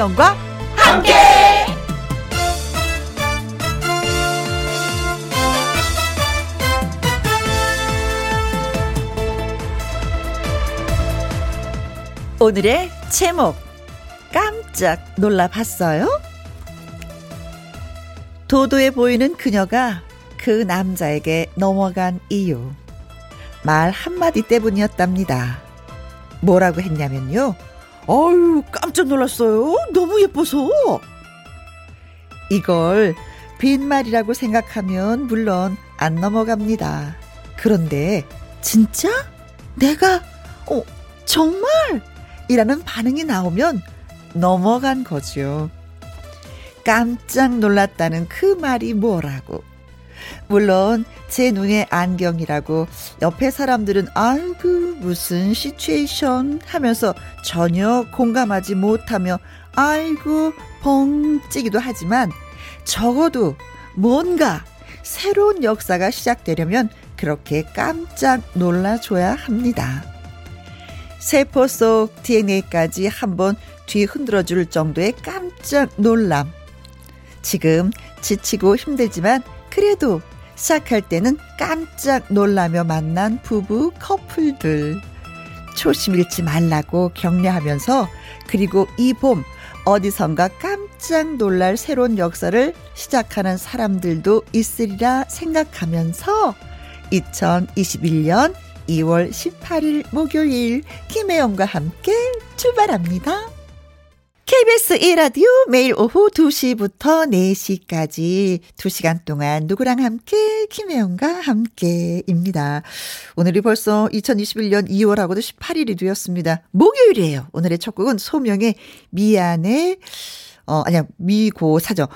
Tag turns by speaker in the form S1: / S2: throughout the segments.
S1: 김혜영과 함께. 오늘의 제목 깜짝 놀라봤어요? 도도해 보이는 그녀가 그 남자에게 넘어간 이유 말 한마디 때문이었답니다. 뭐라고 했냐면요. 아유, 깜짝 놀랐어요. 너무 예뻐서. 이걸 빈말이라고 생각하면 물론 안 넘어갑니다. 그런데 진짜? 내가 어 정말? 이라는 반응이 나오면 넘어간 거죠. 깜짝 놀랐다는 그 말이 뭐라고. 물론 제 눈에 안경이라고 옆에 사람들은 아이고 무슨 시츄에이션 하면서 전혀 공감하지 못하며 아이고 벙찌기도 하지만 적어도 뭔가 새로운 역사가 시작되려면 그렇게 깜짝 놀라줘야 합니다. 세포 속 DNA까지 한번 뒤 흔들어 줄 정도의 깜짝 놀람. 지금 지치고 힘들지만 그래도 시작할 때는 깜짝 놀라며 만난 부부 커플들. 초심 잃지 말라고 격려하면서 그리고 이 봄 어디선가 깜짝 놀랄 새로운 역사를 시작하는 사람들도 있으리라 생각하면서 2021년 2월 18일 목요일 김혜영과 함께 출발합니다. KBS 1라디오 매일 오후 2시부터 4시까지 2시간 동안 누구랑 함께 김혜영과 함께입니다. 오늘이 벌써 2021년 2월하고도 18일이 되었습니다. 목요일이에요. 오늘의 첫 곡은 소명의 미안해 어 아니야 미고사죠.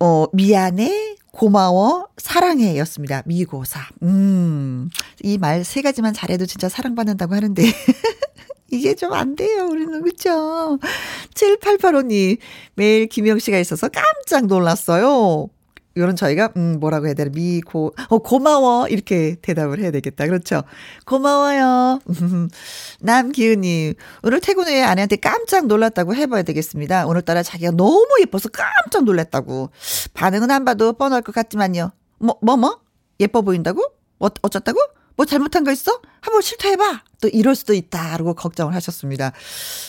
S1: 어 미안해 고마워, 사랑해 였습니다. 미고사. 음, 이 말 세 가지만 잘해도 진짜 사랑받는다고 하는데. 이게 좀 안 돼요, 우리는. 그쵸? 7885님, 매일 김영 씨가 있어서 깜짝 놀랐어요. 이런 저희가 음 뭐라고 해야 되나? 미 고 어 고마워. 이렇게 대답을 해야 되겠다. 그렇죠? 고마워요. 남기은님 오늘 퇴근 후에 아내한테 깜짝 놀랐다고 해봐야 되겠습니다. 오늘따라 자기가 너무 예뻐서 깜짝 놀랐다고. 반응은 안 봐도 뻔할 것 같지만요. 뭐 뭐뭐 뭐? 예뻐 보인다고? 어, 어쩌다고 뭐 잘못한 거 있어? 한번 실토해봐. 또 이럴 수도 있다 라고 걱정을 하셨습니다.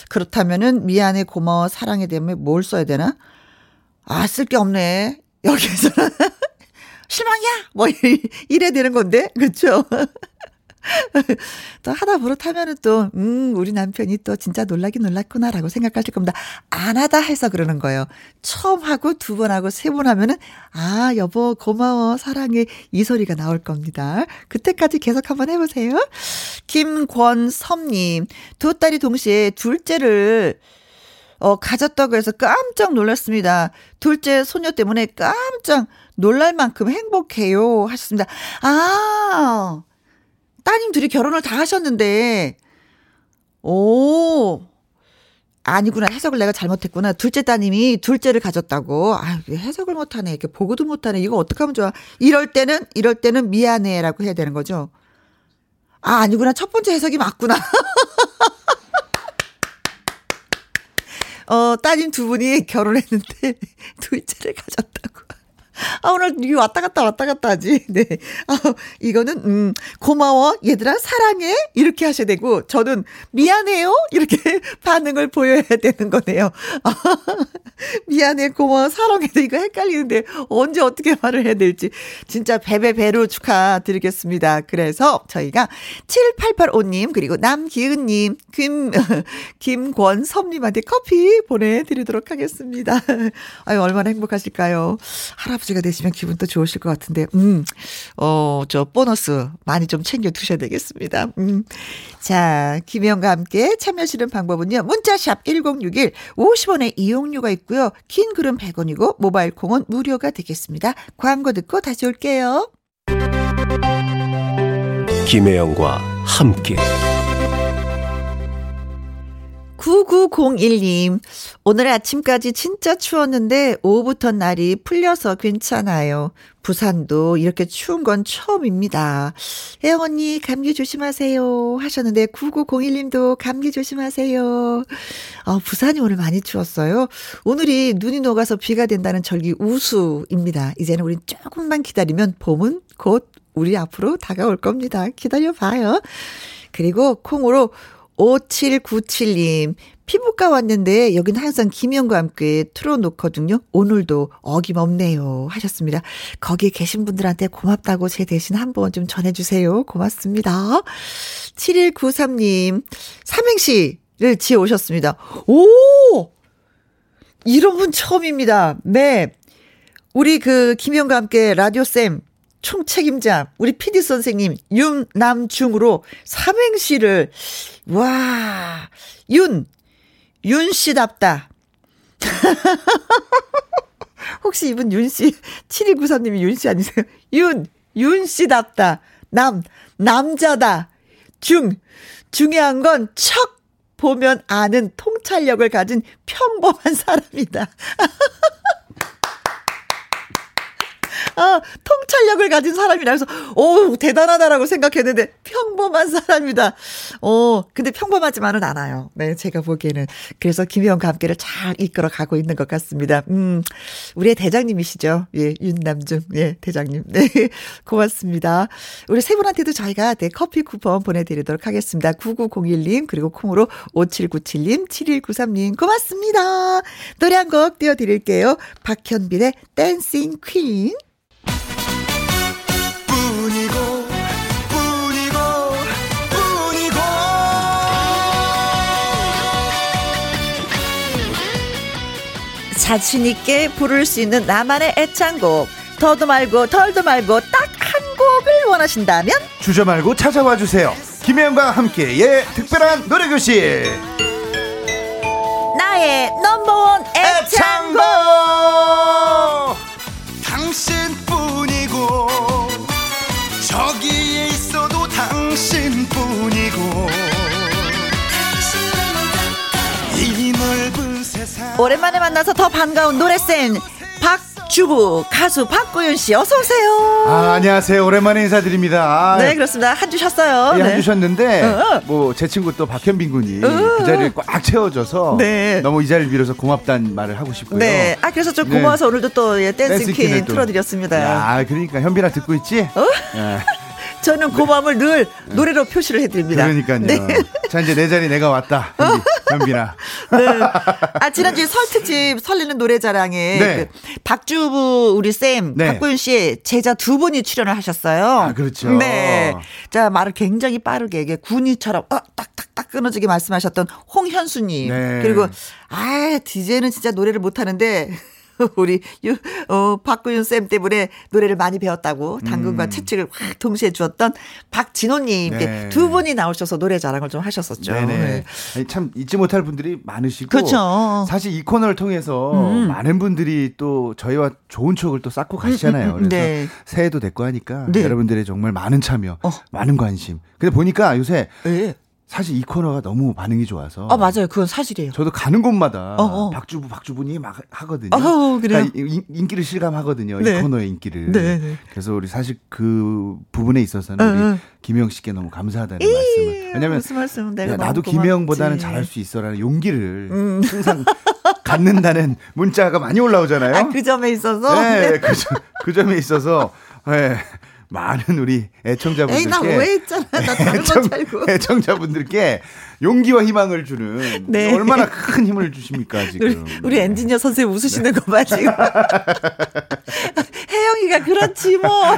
S1: 그렇다면은 미안해 고마워 사랑에 대면 뭘 써야 되나? 아, 쓸 게 없네. 여기서는. 실망이야! 뭐 이래 되는 건데. 그렇죠. 또 하다 버릇하면은 또, 음, 우리 남편이 또 진짜 놀라긴 놀랐구나라고 생각하실 겁니다. 안 하다 해서 그러는 거예요. 처음 하고 두 번 하고 세 번 하면은, 아, 여보, 고마워, 사랑해. 이 소리가 나올 겁니다. 그때까지 계속 한번 해보세요. 김권섭님, 두 딸이 동시에 둘째를 어, 가졌다고 해서 깜짝 놀랐습니다. 둘째 소녀 때문에 깜짝 놀랄 만큼 행복해요. 하셨습니다. 아, 따님 둘이 결혼을 다 하셨는데, 오, 아니구나. 해석을 내가 잘못했구나. 둘째 따님이 둘째를 가졌다고. 아, 해석을 못하네. 이렇게 보고도 못하네. 이거 어떡하면 좋아. 이럴 때는, 이럴 때는 미안해. 라고 해야 되는 거죠. 아, 아니구나. 첫 번째 해석이 맞구나. 어, 따님 두 분이 결혼했는데 둘째를 가졌다고. 아, 오늘 이 왔다 갔다 왔다 갔다 하지. 네. 아, 이거는, 음, 고마워. 얘들아, 사랑해. 이렇게 하셔야 되고, 저는 미안해요. 이렇게 반응을 보여야 되는 거네요. 아, 미안해, 고마워, 사랑해도 이거 헷갈리는데, 언제 어떻게 말을 해야 될지. 진짜 배배배로 축하드리겠습니다. 그래서 저희가 7885님, 그리고 남기은님, 김, 김권섭님한테 커피 보내드리도록 하겠습니다. 아유, 얼마나 행복하실까요? 할아버지 아버지가 되시면 기분도 좋으실 것 같은데, 음, 어, 저 보너스 많이 좀 챙겨 두셔야 되겠습니다. 음. 자, 김혜영과 함께 참여하시는 방법은요. 문자샵 1061 50원의 이용료가 있고요. 긴 글은 100원이고 모바일 콩은 무료가 되겠습니다. 광고 듣고 다시 올게요.
S2: 김혜영과 함께
S1: 9901님, 오늘 아침까지 진짜 추웠는데 오후부터 날이 풀려서 괜찮아요. 부산도 이렇게 추운 건 처음입니다. 혜영 언니, 감기 조심하세요. 하셨는데, 9901님도 감기 조심하세요. 어, 부산이 오늘 많이 추웠어요. 오늘이 눈이 녹아서 비가 된다는 절기 우수입니다. 이제는 우린 조금만 기다리면 봄은 곧 우리 앞으로 다가올 겁니다. 기다려봐요. 그리고 콩으로 5797님, 피부과 왔는데 여긴 항상 김영과 함께 틀어놓거든요. 오늘도 어김없네요. 하셨습니다. 거기 계신 분들한테 고맙다고 제 대신 한번 좀 전해주세요. 고맙습니다. 7193님, 삼행시를 지어 오셨습니다. 오! 이런 분 처음입니다. 네. 우리 그 김영과 함께 라디오쌤 총책임자 우리 PD 선생님 윤남중으로 삼행시를 와, 윤 윤씨답다. 혹시 이분 윤씨 7293님이 윤씨 아니세요? 윤 윤씨답다. 남 남자다. 중 중요한 건 척 보면 아는 통찰력을 가진 평범한 사람이다. 아, 통찰력을 가진 사람이라서, 오, 대단하다라고 생각했는데, 평범한 사람이다. 어, 근데 평범하지만은 않아요. 네, 제가 보기에는. 그래서 김혜영과 함께를 잘 이끌어 가고 있는 것 같습니다. 음, 우리의 대장님이시죠. 예, 윤남중. 예, 대장님. 네, 고맙습니다. 우리 세 분한테도 저희가 네, 커피 쿠폰 보내드리도록 하겠습니다. 9901님, 그리고 콩으로 5797님, 7193님, 고맙습니다. 노래 한 곡 띄워드릴게요. 박현빈의 댄싱 퀸. 자신 있게 부를 수 있는 나만의 애창곡. 더도 말고 덜도 말고 딱 한 곡을 원하신다면?
S2: 주저 말고 찾아와 주세요. 김혜영과 함께의 특별한 노래교실.
S1: 나의 넘버원 애창곡.
S2: 당신뿐이고 저기에 있어도 당신뿐이고. 이 넓은 세상.
S1: 오랜만에 만나서 더 반가운 노래쌤 박 주부 가수 박구윤 씨 어서 오세요.
S2: 아, 안녕하세요. 오랜만에 인사드립니다. 아,
S1: 네 그렇습니다. 한주 쉬었어요.
S2: 예,
S1: 네.
S2: 해주셨는데
S1: 어.
S2: 뭐제 친구 또 박현빈 군이
S1: 어.
S2: 그 자리를 꽉 채워줘서
S1: 네.
S2: 너무 이 자리를 빌어서 고맙다는 말을 하고 싶고요.
S1: 네. 아 그래서 좀
S2: 네.
S1: 고마워서 오늘도 또 예, 댄스
S2: 댄스
S1: 퀸. 틀어드렸습니다.
S2: 야, 그러니까 현빈아 듣고 있지?
S1: 어?
S2: 예,
S1: 저는 고마움을 늘 노래로 표시를 해드립니다.
S2: 그러니까요.
S1: 네.
S2: 자 이제 내 자리 내가 왔다. 현빈, 현빈아.
S1: 네. 아, 지난주에 설특집 설리는 노래자랑에
S2: 네.
S1: 그 박주부 우리 쌤,
S2: 네.
S1: 박구윤 씨의 제자 두 분이 출연을 하셨어요.
S2: 아, 그렇죠.
S1: 네. 자, 말을 굉장히 빠르게, 이게 군이처럼, 어, 딱딱딱 끊어지게 말씀하셨던 홍현수님.
S2: 네.
S1: 그리고, 아, 디제는 진짜 노래를 못하는데, 우리 유, 어, 박구윤 쌤 때문에 노래를 많이 배웠다고 당근과
S2: 음.
S1: 채찍을 확 동시에 주었던 박진호님
S2: 네.
S1: 두 분이 나오셔서 노래 자랑을 좀 하셨었죠.
S2: 네네.
S1: 네.
S2: 아니, 참 잊지 못할 분들이 많으시고.
S1: 그렇죠.
S2: 사실 이 코너를 통해서
S1: 음.
S2: 많은 분들이 또 저희와 좋은 추억을 또 쌓고 가시잖아요.
S1: 음, 음, 음.
S2: 그래서
S1: 네.
S2: 새해도 됐고 하니까
S1: 네.
S2: 여러분들의 정말 많은 참여,
S1: 어.
S2: 많은 관심. 근데 보니까 요새
S1: 네.
S2: 사실 이 코너가 너무 반응이 좋아서.
S1: 아, 맞아요. 그건 사실이에요.
S2: 저도 가는 곳마다
S1: 어, 어.
S2: 박주부 박주부니 막 하거든요.
S1: 어, 그래요?
S2: 그러니까 인- 인기를 실감하거든요.
S1: 네.
S2: 이 코너의 인기를.
S1: 네, 네.
S2: 그래서 우리 사실 그 부분에 있어서는
S1: 응,
S2: 우리
S1: 응.
S2: 김영 씨께 너무 감사하다는 말씀을. 왜냐면
S1: 무슨 말씀 내가
S2: 야, 나도
S1: 고맙지.
S2: 김혜영보다는 잘할 수 있어라는 용기를
S1: 음.
S2: 항상 갖는다는 문자가 많이 올라오잖아요.
S1: 아, 그 점에 있어서.
S2: 네, 그, 점- 그 점에 있어서 네, 많은 우리 애청자분들께
S1: 에이, 나 오해했잖아. 나 다른 건 알고.
S2: 애청자분들께 용기와 희망을 주는
S1: 네.
S2: 얼마나 큰 힘을 주십니까
S1: 우리,
S2: 지금.
S1: 우리 엔지니어 선생님 웃으시는 거 봐, 지금. 혜영이가 그렇지, 뭐.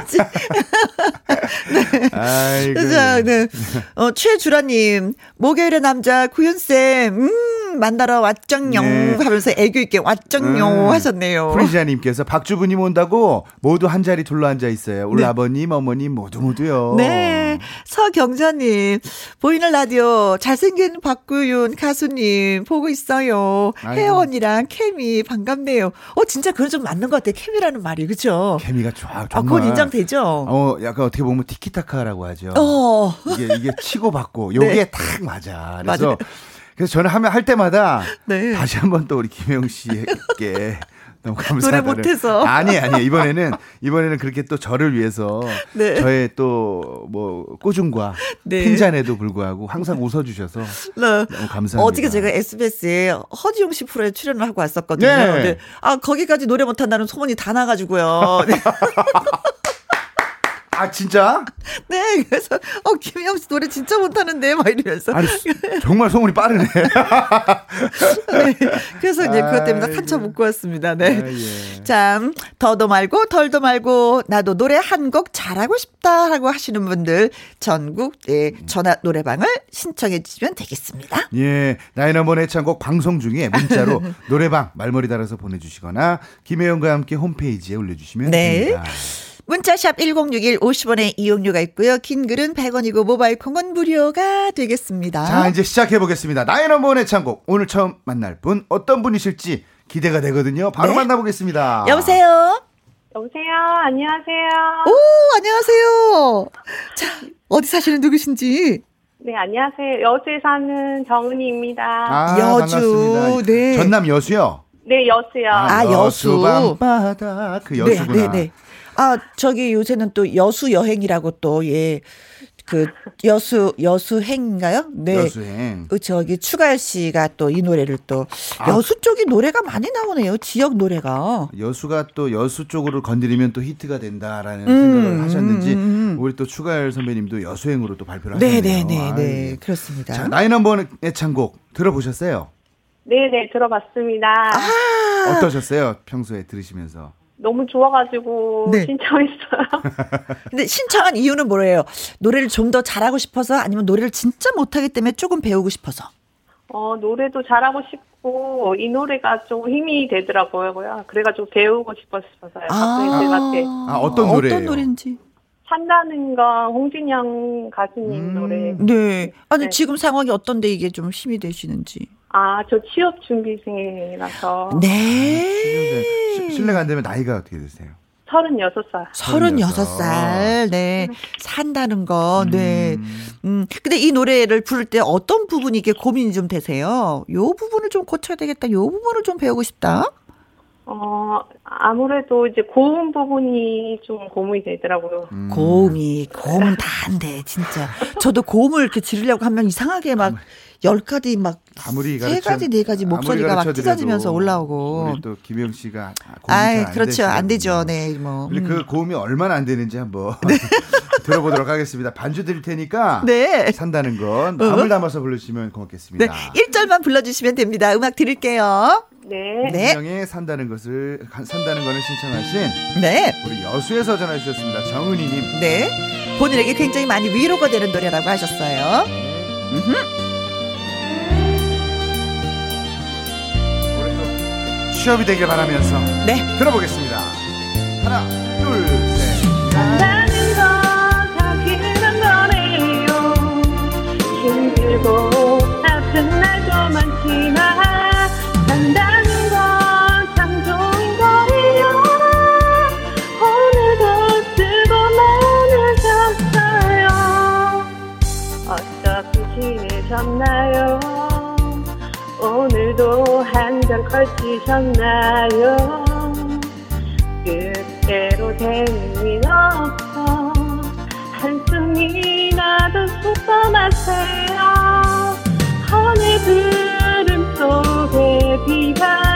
S2: 아이고.
S1: 자, 네. 어, 최주라님, 목요일의 남자, 구윤쌤, 음, 만나러 왔정요.
S2: 네.
S1: 하면서 애교있게 왔정요.
S2: 음.
S1: 하셨네요.
S2: 프리지아님께서 박주부님 온다고 모두 한 자리 둘러 앉아 있어요. 우리
S1: 네.
S2: 아버님, 어머님 모두 모두요.
S1: 네. 서경자님, 보이는 라디오, 잘생긴 박구윤 가수님, 보고 있어요. 혜원이랑 케미, 반갑네요. 어, 진짜 그건 좀 맞는 것 같아요. 케미라는 말이, 그죠?
S2: 케미가 좋아.
S1: 아,
S2: 정말.
S1: 그건 인정되죠?
S2: 어, 약간 어떻게 보면 티키타카라고 하죠.
S1: 어.
S2: 이게 이게 치고 받고 요게
S1: 네.
S2: 딱 맞아. 그래서
S1: 맞아요.
S2: 그래서 저는 하면 할 때마다
S1: 네.
S2: 다시 한번 또 우리 김영 씨에게 너무 감사하다.
S1: 노래 못해서.
S2: 아니 아니 이번에는 이번에는 그렇게 또 저를 위해서
S1: 네.
S2: 저의 또 뭐 꾸중과
S1: 네.
S2: 핀잔에도 불구하고 항상 웃어주셔서
S1: 네.
S2: 너무 감사합니다.
S1: 어저께 제가 SBS에 허지용 씨 프로에 출연을 하고 왔었거든요.
S2: 네.
S1: 네. 아, 거기까지 노래 못한다는 소문이 다 나가지고요. 네.
S2: 아 진짜?
S1: 네, 그래서, 어, 김영 씨 노래 진짜 못하는데, 막 이러면서.
S2: 아니 정말 소문이 빠르네.
S1: 네. 그래서 이제 그것 때문에
S2: 아이고.
S1: 한참 웃고 왔습니다. 네.
S2: 아, 예.
S1: 참, 더도 말고 덜도 말고 나도 노래 한 곡 잘하고 싶다 라고 하시는 분들 전국 예, 전화 노래방을 신청해 주시면 되겠습니다.
S2: 예, 나인원번 애창곡 방송 중에 문자로 노래방 말머리 달아서 보내주시거나 김혜영과 함께 홈페이지에 올려주시면
S1: 네.
S2: 됩니다.
S1: 문자샵 1061 50원의 이용료가 있고요. 긴 글은 100원이고 모바일 콩은 무료가 되겠습니다.
S2: 자, 이제 시작해 보겠습니다. 나인원번 애창곡 오늘 처음 만날 분 어떤 분이실지 기대가 되거든요. 바로
S1: 네.
S2: 만나보겠습니다.
S1: 여보세요?
S3: 여보세요. 안녕하세요.
S1: 오, 안녕하세요. 자, 어디 사시는 누구신지.
S3: 네, 안녕하세요. 여수에 사는 정은이입니다.
S2: 아,
S1: 여주,
S2: 반갑습니다.
S1: 네.
S2: 전남 여수요.
S3: 네, 여수요.
S1: 아, 여수.
S2: 밤바다 그 여수구나.
S1: 네, 네, 네. 아, 저기 요새는 또 여수 여행이라고 또, 예, 그, 여수, 여수행인가요? 네.
S2: 여수행.
S1: 그 저기 추가열 씨가 또 이 노래를 또
S2: 아.
S1: 여수 쪽이 노래가 많이 나오네요. 지역 노래가.
S2: 여수가 또 여수 쪽으로 건드리면 또 히트가 된다라는
S1: 음,
S2: 생각을 하셨는지
S1: 음, 음.
S2: 우리 또 추가열 선배님도 여수행으로 또 발표를 하셨네요.
S1: 네 네네
S2: 아,
S1: 네.
S2: 예.
S1: 그렇습니다.
S2: 자, 나인원번 애창곡 들어보셨어요?
S3: 네, 네, 들어봤습니다.
S1: 아.
S2: 어떠셨어요? 평소에 들으시면서.
S3: 너무 좋아가지고
S1: 네.
S3: 신청했어요.
S1: 근데 신청한 이유는 뭐예요? 노래를 좀 더 잘하고 싶어서 아니면 노래를 진짜 못하기 때문에 조금 배우고 싶어서.
S3: 어, 노래도 잘하고 싶고, 이 노래가 좀 힘이 되더라고요. 그래가지고 배우고 싶었어요. 학생들한테.
S2: 아, 어떤 노래예요?
S1: 어떤 노래인지.
S3: 산다는 건 홍진영 가수님
S2: 음.
S3: 노래.
S1: 네. 아니
S3: 네.
S1: 지금 상황이 어떤데 이게 좀 힘이 되시는지.
S3: 아, 저 취업 준비생이라서.
S1: 네.
S2: 시- 실례가 안 되면 나이가 어떻게 되세요?
S3: 36살.
S1: 서른여섯 살 네. 산다는 거, 네. 음, 근데 이 노래를 부를 때 어떤 부분이 이게 고민이 좀 되세요? 요 부분을 좀 고쳐야 되겠다. 요 부분을 좀 배우고 싶다.
S3: 어, 아무래도 이제 고음 부분이 좀 고민이 되더라고요.
S2: 음.
S1: 고음이, 고음은 다 안 돼, 진짜. 저도 고음을 이렇게 지르려고 하면 이상하게 막, 열 가지 막,
S2: 아무리
S1: 세
S2: 가르쳐
S1: 가지, 네 가지 목소리가 막 찢어지면서 올라오고.
S2: 우리 또 김영 씨가 잘안
S1: 그렇죠. 안. 되죠. 네, 뭐.
S2: 우리
S1: 음.
S2: 그 고음이 얼마나 안 되는지 한번 들어보도록 하겠습니다. 반주 드릴 테니까
S1: 네.
S2: 산다는 건 마음을 담아서
S1: 네.
S2: 고맙겠습니다.
S1: 1절만 불러주시면 됩니다. 음악 드릴게요.
S3: 네.
S1: 네.
S2: 김영의 산다는 것을 산다는 거는 신청하신
S1: 네.
S2: 우리 여수에서 전화 주셨습니다. 정은희님.
S1: 네. 본인에게 굉장히 많이 위로가 되는 노래라고 하셨어요. 음
S2: 취업이 되길 바라면서
S1: 네.
S2: 들어보겠습니다. 하나, 둘, 셋.
S3: 산다는 건다 그런 거래요 힘들고 아픈 날도 많지만 산다는 건참 좋은 거래요 오늘도 쓰고 많으셨어요 어떻게 지내셨나요 오늘도 한잔 걸치셨나요? 그대로 되는 일 없어. 한숨이 나도 속도 마세요. 하늘 구름 속에 비가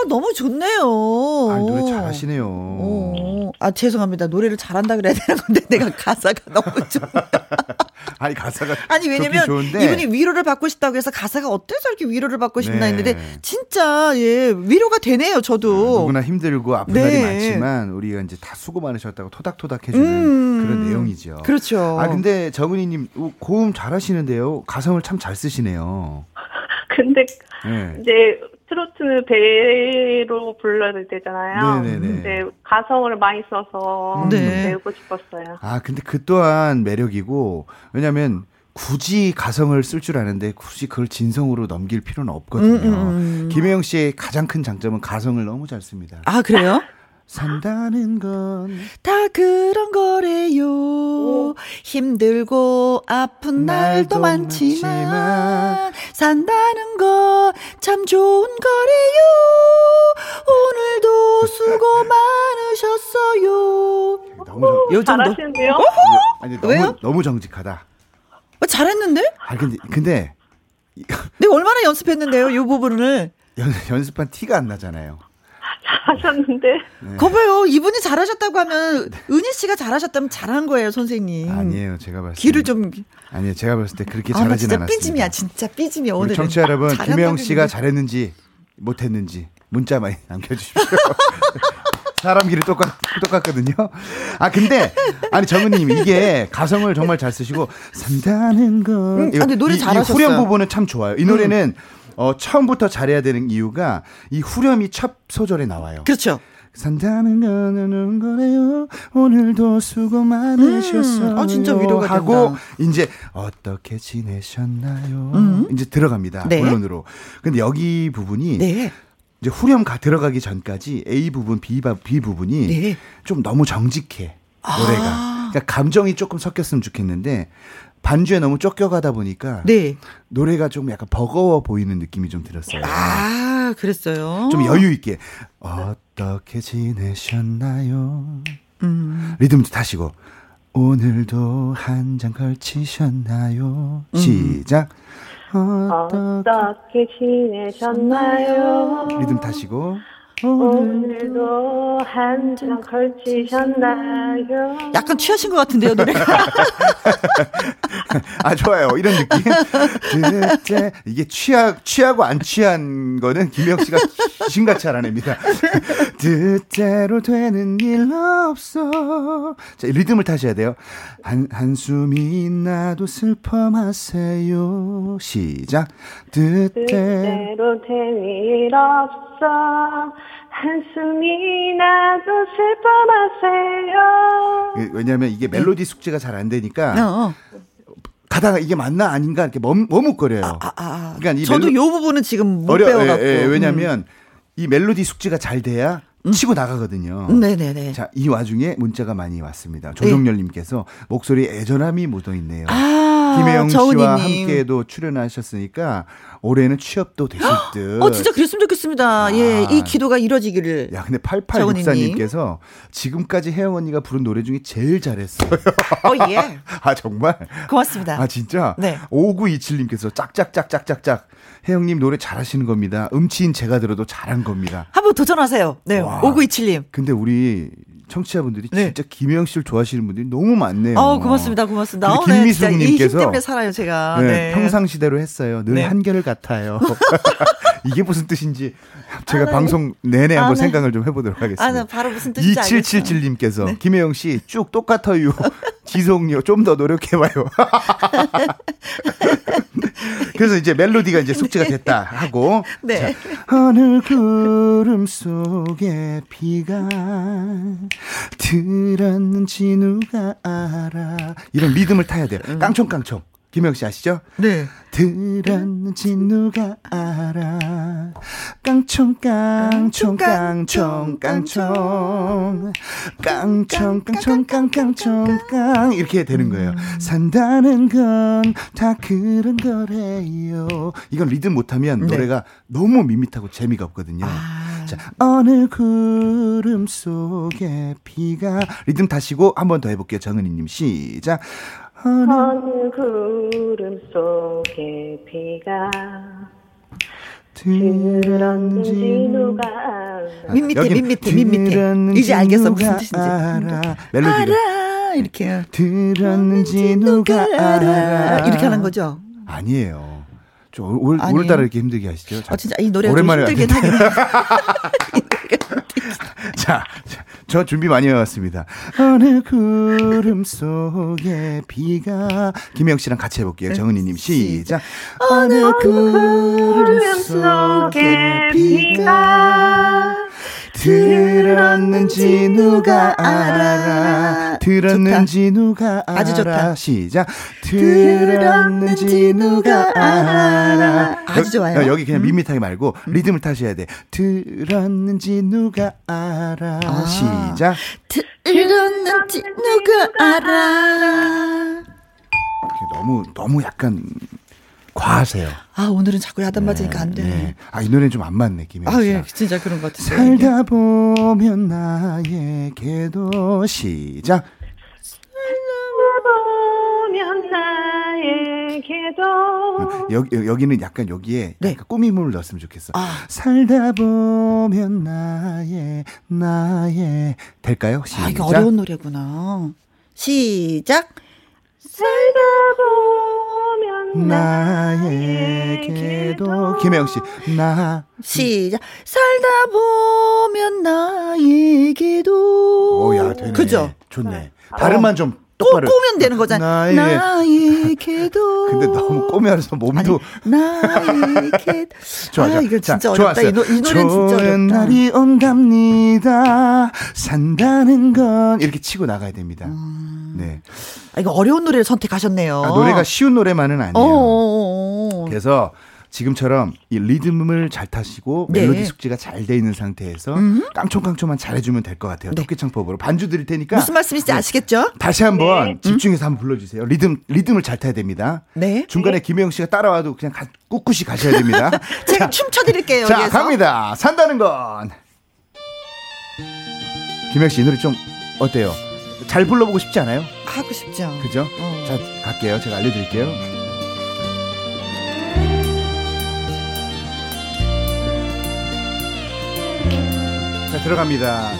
S3: 어,
S2: 야.
S1: 가사가 너무 좋네요.
S2: 아, 노래 잘하시네요.
S1: 오. 아, 죄송합니다. 노래를 잘한다 그래야 되는 건데 내가 가사가 너무 좋
S2: 아니, 가사가
S1: 아니, 왜냐면 이분이 위로를 받고 싶다고 해서 가사가 어때서 이렇게 위로를 받고 싶나 네. 했는데 진짜 예, 위로가 되네요, 저도.
S2: 아, 누구나 힘들고 아픈 네. 날이 많지만 우리가 이제 다 수고 많으셨다고 토닥토닥 해 주는 음. 그런 내용이죠.
S1: 그렇죠.
S2: 아, 근데 정은희 님 고음 잘하시는데요. 가성을 참 잘 쓰시네요.
S3: 근데 네. 이제 트로트는 배로 불러야 되잖아요. 네네네. 근데 가성을 많이 써서 네. 배우고 싶었어요.
S2: 아 근데 그 또한 매력이고 왜냐하면 굳이 가성을 쓸 줄 아는데 굳이 그걸 진성으로 넘길 필요는 없거든요. 음, 음, 음. 김혜영 씨의 가장 큰 장점은 가성을 너무 잘 씁니다.
S1: 아 그래요?
S2: 산다는 건
S1: 다 그런 거래요. 오. 힘들고 아픈 날도, 날도 많지만, 많지만, 산다는 거참 좋은 거래요. 오늘도 수고 많으셨어요.
S2: 너무 정,
S3: 요 정도. 잘하시는데요?
S2: 아니, 너무, 왜요? 너무 정직하다.
S1: 어, 잘했는데?
S2: 아 근데 근데
S1: 내가 얼마나 연습했는데요, 이 부분을.
S2: 연, 연습한 티가 안 나잖아요.
S3: 잘하셨는데.
S1: 네. 거봐요. 이분이 잘하셨다고 하면 은희 씨가 잘하셨다면 잘한 거예요, 선생님.
S2: 아니에요. 제가 봤을
S1: 때. 귀를 좀
S2: 아니요. 제가 봤을 때 그렇게 아, 잘하진 않았습니다.
S1: 삐짐이야. 진짜 삐짐이야. 오늘
S2: 청취자 여러분, 김혜영 씨가 잘했는지 못 했는지 문자 많이 남겨 주십시오. 사람 길이 똑같, 똑같거든요. 아, 근데, 아니, 정은님, 이게 가성을 정말 잘 쓰시고, 산다는 건. 음,
S1: 아, 근데 노래 잘하셨어요.
S2: 후렴 부분은 참 좋아요. 이 노래는 음. 어, 처음부터 잘해야 되는 이유가 이 후렴이 첫 소절에 나와요.
S1: 그렇죠.
S2: 산다는 거는 거래요. 오늘도 수고 많으셨어요. 음,
S1: 아, 진짜 위로가
S2: 하고
S1: 된다.
S2: 이제 어떻게 지내셨나요? 음. 이제 들어갑니다. 네. 본론으로. 근데 여기 부분이 네. 이제 후렴 가 들어가기 전까지 A 부분, B, B 부분이 네. 좀 너무 정직해. 노래가. 아. 그러니까 감정이 조금 섞였으면 좋겠는데 반주에 너무 쫓겨가다 보니까 네. 노래가 좀 약간 버거워 보이는 느낌이 좀 들었어요.
S1: 아, 그랬어요.
S2: 좀 여유 있게 어떻게 지내셨나요? 음. 리듬도 타시고 오늘도 한잔 걸치셨나요? 음. 시작.
S3: 어떻게 지내셨나요?
S2: 리듬 타시고
S3: 오늘도 한잔 걸치셨나요?
S1: 약간 취하신 것 같은데요, 노래가.
S2: 아, 좋아요. 이런 느낌. 이게 취하, 취하고 안 취한 거는 김영 씨가 귀신같이 알아냅니다. 뜻대로 되는 일 없어. 자, 리듬을 타셔야 돼요. 한, 한숨이 나도 슬퍼 마세요. 시작.
S3: 뜻대로 된일 없어. 한숨이 나도 슬퍼 마세요.
S2: 왜냐하면 이게 멜로디 숙제가 잘 안 되니까 어, 어. 가다가 이게 맞나 아닌가 이렇게 멈, 머뭇거려요. 아, 아,
S1: 아. 그러니까 이 저도 멜로... 요 부분은 지금 못 어려, 배워갖고. 예,
S2: 예, 왜냐하면 음. 이 멜로디 숙제가 잘 돼야 음. 치고 나가거든요.
S1: 네네네.
S2: 자, 이 와중에 문자가 많이 왔습니다. 조정열님께서 네. 목소리에 애절함이 묻어 있네요.
S1: 아,
S2: 김혜영 씨와 함께도 출연하셨으니까 올해는 취업도 되실 듯.
S1: 어, 진짜 그랬으면 좋겠습니다. 아. 예, 이 기도가 이루어지기를.
S2: 야, 근데 8864님께서 지금까지 혜영 언니가 부른 노래 중에 제일 잘했어요.
S1: 어, 예.
S2: 아, 정말?
S1: 고맙습니다.
S2: 아, 진짜? 네. 5927님께서 짝짝짝짝짝짝. 혜영님 노래 잘하시는 겁니다. 음치인 제가 들어도 잘한 겁니다.
S1: 한번 도전하세요. 네. 와, 5927님.
S2: 근데 우리 청취자분들이 네. 진짜 김혜영 씨를 좋아하시는 분들이 너무 많네요.
S1: 어, 고맙습니다. 고맙습니다.
S2: 어, 김미숙님께서
S1: 네, 때문에 살아요, 제가.
S2: 네, 네. 평상시대로 했어요. 늘 네. 한결 같아요. 이게 무슨 뜻인지 제가 아, 네. 방송 내내 한번 아, 네. 생각을 좀 해보도록 하겠습니다. 아,
S1: 바로 무슨 뜻인지
S2: 2777님께서 네. 김혜영 씨 쭉 똑같아요. 지속요 좀 더 노력해봐요. 그래서 이제 멜로디가 이제 숙제가 됐다 하고 네. 자, 어느 구름 속에 비가 들었는지 누가 알아 이런 리듬을 타야 돼요. 음. 깡총깡총. 김영 씨 아시죠?
S1: 네.
S2: 들었는지 누가 알아. 깡총, 깡총, 깡총, 깡총. 깡총, 깡총, 깡깡총, 깡. 이렇게 되는 거예요. 산다는 건 다 그런 거래요. 이건 리듬 못하면 네. 노래가 너무 밋밋하고 재미가 없거든요. 아. 자, 어느 구름 속에 비가. 리듬 다시고 한 번 더 해볼게요. 정은희님. 시작.
S3: 어느 구름 속에 비가 들었는지 누가
S1: 민밑에 민밑에 민밑에. 이제 알겠어 무슨 뜻인지.
S2: 알아. 멜로디로
S1: 알아 이렇게.
S2: 들었는지 누가 알아.
S1: 이렇게 하는 거죠?
S2: 아니에요. 저 올, 오늘따라 이렇게 힘들게 하시죠?
S1: 아 진짜. 이 노래 오랜만에 힘들긴 하긴
S2: 자, 저 준비 많이 해왔습니다. 어느 구름 속에 비가 김영 씨랑 같이 해볼게요. 정은희님 시작.
S1: 어느 구름 속에 비가
S2: 들었는지 누가 알아? 들었는지 좋다. 누가 알아?
S1: 아주 좋다.
S2: 시작. 들었는지 누가 알아?
S1: 아주 좋아요.
S2: 여기 그냥 밋밋하게 말고 리듬을 타셔야 돼. 들었는지 누가 알아? 아. 시작.
S1: 들었는지 누가 알아?
S2: 너무 너무 약간 과하세요.
S1: 아 오늘은 자꾸 야단 맞으니까 네, 안 돼. 네.
S2: 아이 노래는 좀 안 맞네 김혜 씨.
S1: 아 예, 진짜 그런 것 같아요.
S2: 살다 보면 나에게도 시작.
S3: 보면 나에게도
S2: 여기 여기는 약간 여기에 네. 약간 꾸밈을 넣었으면 좋겠어. 아. 살다 보면 나의 나의 될까요? 시작.
S1: 아 이게 어려운 노래구나. 시작.
S3: 살다 보면
S2: 나에게도 김혜영 씨, 나
S1: 시작 살다 보면 나에게도
S2: 오야 되네.
S1: 그죠?
S2: 좋네. 발음만 좀 똑바로
S1: 꼬면 되는 거잖아. 나에게. 나에게도.
S2: 근데 너무 꼬면서 몸도.
S1: 아니, 나에게.
S2: 좋아,
S1: 아, 이거 진짜
S2: 자,
S1: 어렵다. 이, 노, 이 노래는 진짜 어렵다.
S2: 날이 온답니다. 산다는 건 이렇게 치고 나가야 됩니다. 음. 네.
S1: 아, 이거 어려운 노래를 선택하셨네요.
S2: 아, 노래가 쉬운 노래만은 아니에요. 어어어어. 그래서 지금처럼 이 리듬을 잘 타시고 네. 멜로디 숙지가 잘 돼 있는 상태에서 음. 깡총깡총만 잘해주면 될 것 같아요. 네. 토끼창법으로 반주 드릴 테니까
S1: 무슨 말씀인지 아시겠죠?
S2: 다시 한번 네. 집중해서 한번 불러주세요. 리듬 리듬을 잘 타야 됩니다. 네. 중간에 네. 김혜영 씨가 따라와도 그냥 가, 꿋꿋이 가셔야 됩니다.
S1: 제가 춤춰드릴게요.
S2: 자 여기에서. 갑니다. 산다는 건 김혜영 씨 이 노래 좀 어때요? 잘 불러보고 싶지 않아요?
S1: 하고 싶죠.
S2: 그죠? 어. 자 갈게요. 제가 알려드릴게요. 자, 들어갑니다.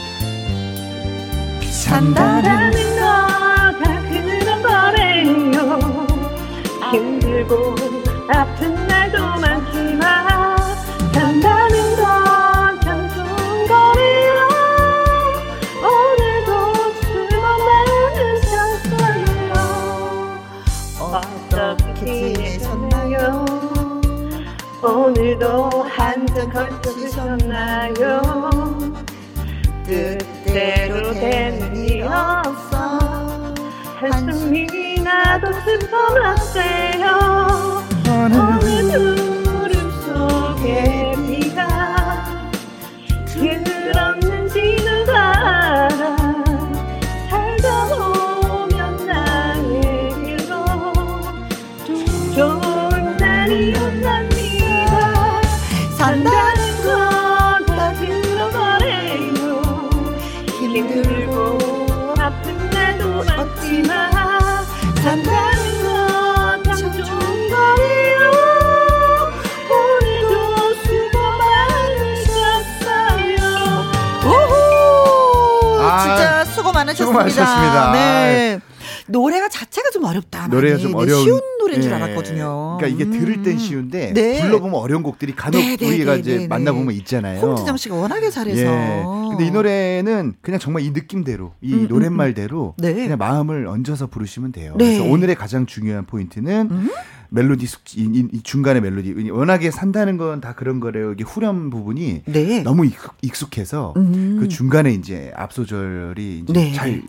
S3: 산다라는 거다 그런 거래요. 힘들고 아픈 날도 많지만 산다 오늘도 한잔 걸치셨나요? 뜻대로 되는 일 없어 한숨이 나도 슬퍼났어요 구 수고
S1: 많으셨습니다.
S2: 수고 많으셨습니다.
S1: 네. 노래가 자체가 좀 어렵다.
S2: 노래가 좀
S1: 네,
S2: 어려운
S1: 쉬운 노래인 줄 알았거든요.
S2: 그러니까 이게 들을 땐 쉬운데 네. 불러보면 어려운 곡들이 간혹 네, 네 우리가 네, 이제 네, 만나보면 있잖아요.
S1: 홍지정 씨가 워낙에 잘해서. 예.
S2: 근데 이 노래는 그냥 정말 이 느낌대로, 이 음, 음 노랫말대로 음, 네. 그냥 마음을 얹어서 부르시면 돼요. 그래서 오늘의 가장 중요한 포인트는 음? 멜로디 숙지, 이, 이, 중간에 멜로디. 워낙에 산다는 건 다 그런 거래요. 이게 후렴 부분이 네. 너무 익숙, 해서 음. 그 중간에 이제 앞소절이 이제 네. 잘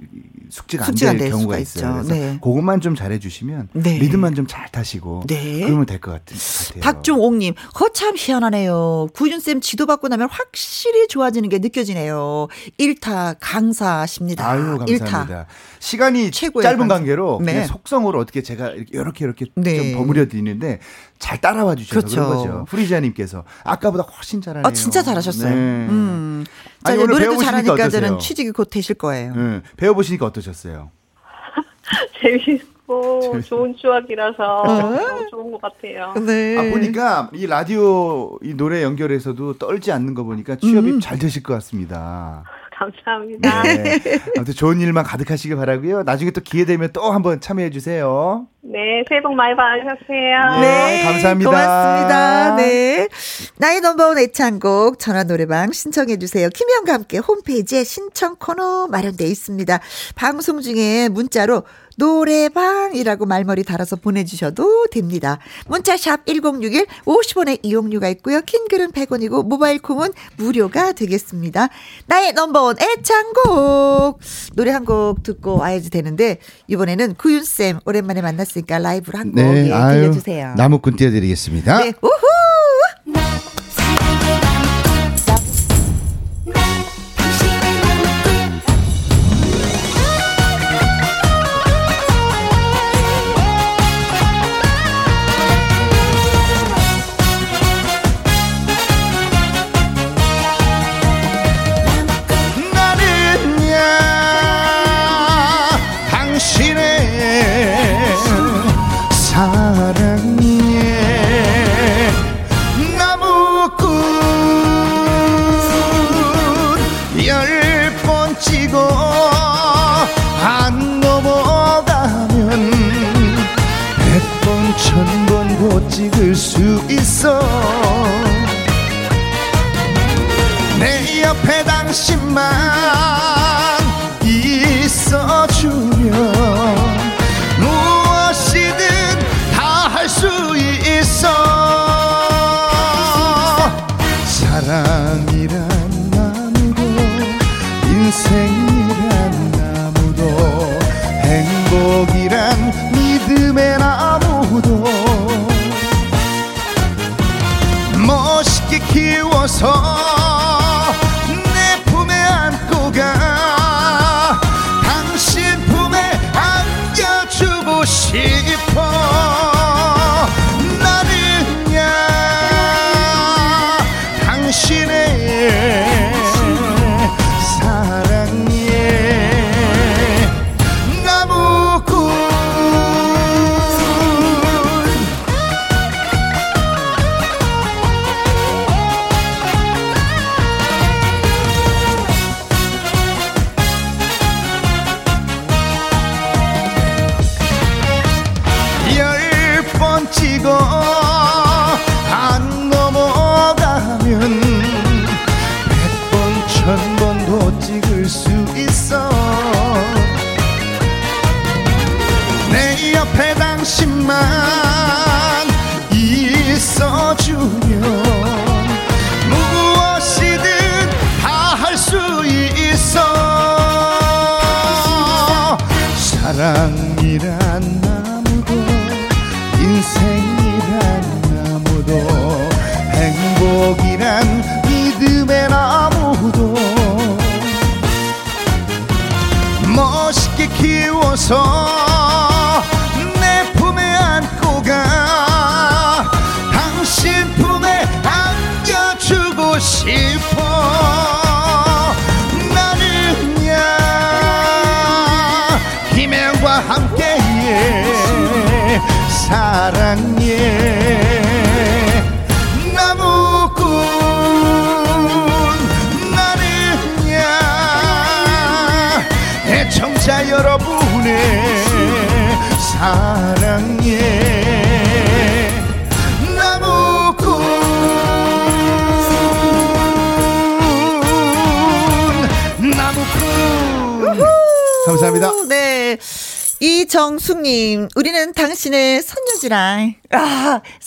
S2: 숙지가 안 될 경우가 있어요. 그래서 네. 그것만 좀 잘해주시면 네. 리듬만 좀 잘 타시고 네. 그러면 될 것 같아요.
S1: 박종옥님, 허참 희한하네요. 구준 쌤 지도 받고 나면 확실히 좋아지는 게 느껴지네요. 1타 강사십니다.
S2: 아유, 감사합니다. 1타. 시간이 짧은 강사. 관계로 네. 속성으로 어떻게 제가 이렇게 이렇게 네. 좀 버무려 드리는데 잘 따라와 주셔서 그렇죠. 그런 거죠. 프리지아님께서 아까보다 훨씬 잘하네요. 아
S1: 진짜 잘하셨어요. 네. 음. 자, 아니, 노래도 잘하니까 저는 취직이 곧 되실 거예요. 네.
S2: 배워보시니까 어떠셨어요?
S3: 재밌고 재밌고 좋은 추억이라서 어? 좋은 것 같아요.
S2: 네. 아, 보니까 이 라디오 이 노래 연결해서도 떨지 않는 거 보니까 취업이 음. 잘 되실 것 같습니다.
S3: 감사합니다. 네.
S2: 아무튼 좋은 일만 가득하시길 바라고요. 나중에 또 기회 되면 또 한번 참여해 주세요.
S3: 네, 새해 복 많이 받으셨어요.
S2: 네, 네, 감사합니다.
S1: 고맙습니다. 네. 나의 넘버원 애창곡 전화 노래방 신청해 주세요. 김혜영과 함께 홈페이지에 신청 코너 마련되어 있습니다. 방송 중에 문자로 노래방이라고 말머리 달아서 보내주셔도 됩니다. 문자샵 1061 50원의 이용료가 있고요. 킹글은 100원이고 모바일 콩은 무료가 되겠습니다. 나의 넘버원 애창곡 노래 한 곡 듣고 와야지 되는데 이번에는 구윤쌤 오랜만에 만났으니까 라이브로 한곡 네, 예, 들려주세요.
S2: 나무꾼 띄워드리겠습니다. 네, 우후!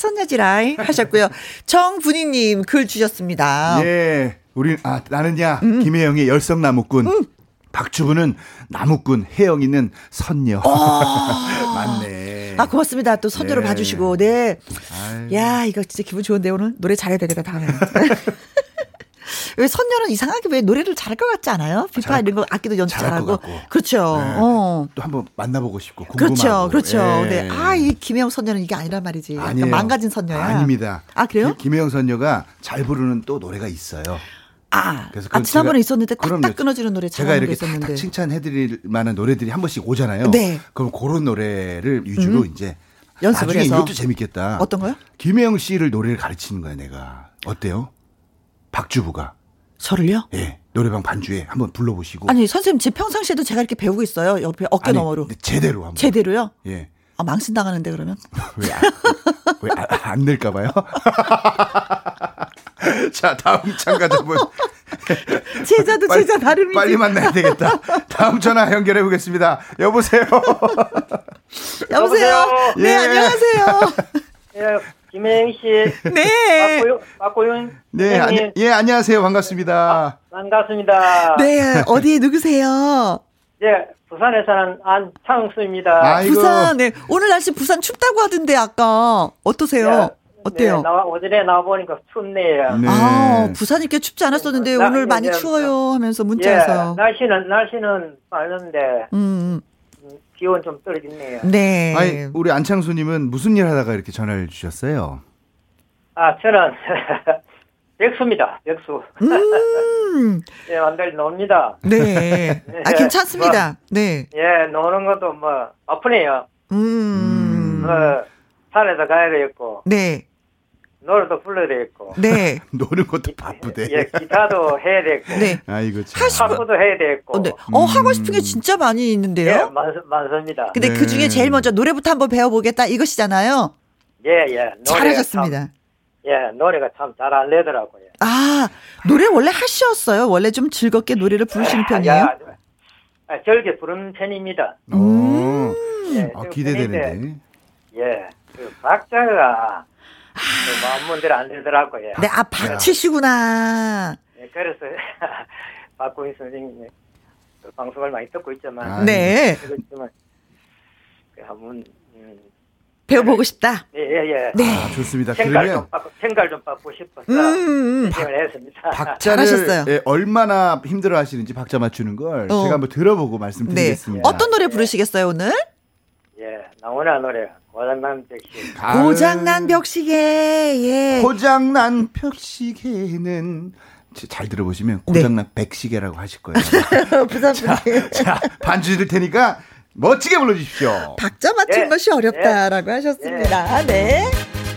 S1: 아, 선녀지라 하셨고요. 정분희님 글 주셨습니다.
S2: 예, 우리, 아, 나는야, 음. 김혜영의 열성나무꾼. 음. 박주부는 나무꾼, 혜영이는 선녀. 어. 맞네.
S1: 아, 고맙습니다. 또 선녀로 네. 봐주시고, 네. 아유. 야, 이거 진짜 기분 좋은데, 오늘 노래 잘해야 되겠다, 다음에. 왜 선녀는 이상하게 왜 노래를 잘할 것 같지 않아요? 비파 이런 거 악기도 연주 잘하고. 그렇죠. 네. 어.
S2: 또 한번 만나보고 싶고 궁금하고.
S1: 그렇죠. 그렇죠. 예. 네. 아, 이 김혜영 선녀는 이게 아니란 말이지. 아니에요. 망가진 선녀야.
S2: 아닙니다.
S1: 아, 그래요?
S2: 김혜영 선녀가 잘 부르는 또 노래가 있어요.
S1: 아, 그래서 아, 지난번에 있었는데 딱딱 끊어지는 노래
S2: 제가 이렇게 있었는데. 칭찬해드릴 만한 노래들이 한 번씩 오잖아요. 네. 그럼 그런 노래를 위주로 음. 이제 연습을 해서 이것도 재밌겠다.
S1: 어떤 거요?
S2: 김혜영 씨를 노래를 가르치는 거야 내가. 어때요? 박주부가.
S1: 저를요?
S2: 예. 노래방 반주에 한번 불러보시고.
S1: 아니 선생님 제 평상시에도 제가 이렇게 배우고 있어요. 옆에 어깨 아니, 너머로.
S2: 제대로 한번.
S1: 제대로요?
S2: 예.
S1: 아 망신 당하는데 그러면?
S2: 왜안 안 낼까봐요? 자 다음 참가자분.
S1: 제자도
S2: 빨리,
S1: 제자 다름이지.
S2: 빨리 만나야 되겠다. 다음 전화 연결해 보겠습니다. 여보세요.
S1: 여보세요. 네, 예. 안녕하세요.
S4: 예, 김혜영 씨.
S1: 네.
S4: 박고윤, 박고윤.
S2: 네, 아니, 예, 안녕하세요. 반갑습니다. 아,
S4: 반갑습니다.
S1: 네, 어디 누구세요?
S4: 예, 부산에 사는 안창수입니다.
S1: 아이고. 부산, 네. 오늘 날씨 부산 춥다고 하던데, 아까. 어떠세요? 네, 어때요?
S4: 네, 나와, 어제 나와보니까 춥네요. 네.
S1: 아, 부산이 꽤 춥지 않았었는데, 나, 오늘 많이 네, 추워요 하면서 문자에서.
S4: 예, 날씨는, 날씨는 빠른데, 음. 음. 기온 좀 떨어졌네요.
S1: 네.
S2: 아니, 우리 안창수님은 무슨 일 하다가 이렇게 전화를 주셨어요?
S4: 아, 저는 백수입니다. 백수. 음. 예, 완전히 놉니다.
S1: 네. 아, 예. 괜찮습니다. 뭐, 네.
S4: 예, 노는 것도 뭐, 아프네요. 음. 어, 산에서 가야 되겠고.
S1: 네.
S4: 노래도 불러야 되겠고.
S1: 네.
S2: 노는 것도 바쁘대.
S4: 예, 기타도 해야 되겠고.
S1: 네.
S2: 아이고, 참.
S4: 하고 도 해야 되겠고.
S1: 어, 네. 어, 하고 싶은 게 진짜 많이 있는데요?
S4: 예, 많, 많습니다.
S1: 근데 네. 그 중에 제일 먼저 노래부터 한번 배워보겠다 이것이잖아요.
S4: 예, 예.
S1: 잘하셨습니다. 참,
S4: 예, 노래가 참 잘안 되더라고요.
S1: 아, 노래 원래 하셨어요? 원래 좀 즐겁게 노래를 부르시는 편이에요? 야,
S4: 아, 즐게 부르는 편입니다.
S2: 음. 예, 아, 기대되는데.
S4: 예, 그 박자가 그 마음대로 안 되더라고요.
S1: 네, 아, 박치시구나.
S4: 예, 그래서 박구인 선생님의 그 방송을 많이 듣고 있지만.
S1: 아, 네.
S4: 그렇지만, 그 한번
S1: 배워보고 싶다.
S4: 예, 예, 예.
S2: 네. 아, 좋습니다.
S4: 생갈 좀 받고, 생갈 좀 받고 싶어서 음, 신청을 음. 했습니다.
S2: 박자를 예, 얼마나 힘들어 하시는지 박자 맞추는 걸 어. 제가 한번 들어보고 말씀드리겠습니다.
S1: 네. 어떤 노래 부르시겠어요, 오늘?
S4: 예, 나오나 노래. 고장난 벽시계.
S1: 고장난 벽시계, 예.
S2: 고장난 벽시계는 잘 들어보시면 고장난 네. 백시계라고 하실 거예요.
S1: 부산
S2: 자, 자, 반주 들 테니까 멋지게 불러주십시오.
S1: 박자 맞춘 예. 것이 어렵다라고 예. 하셨습니다. 예. 네.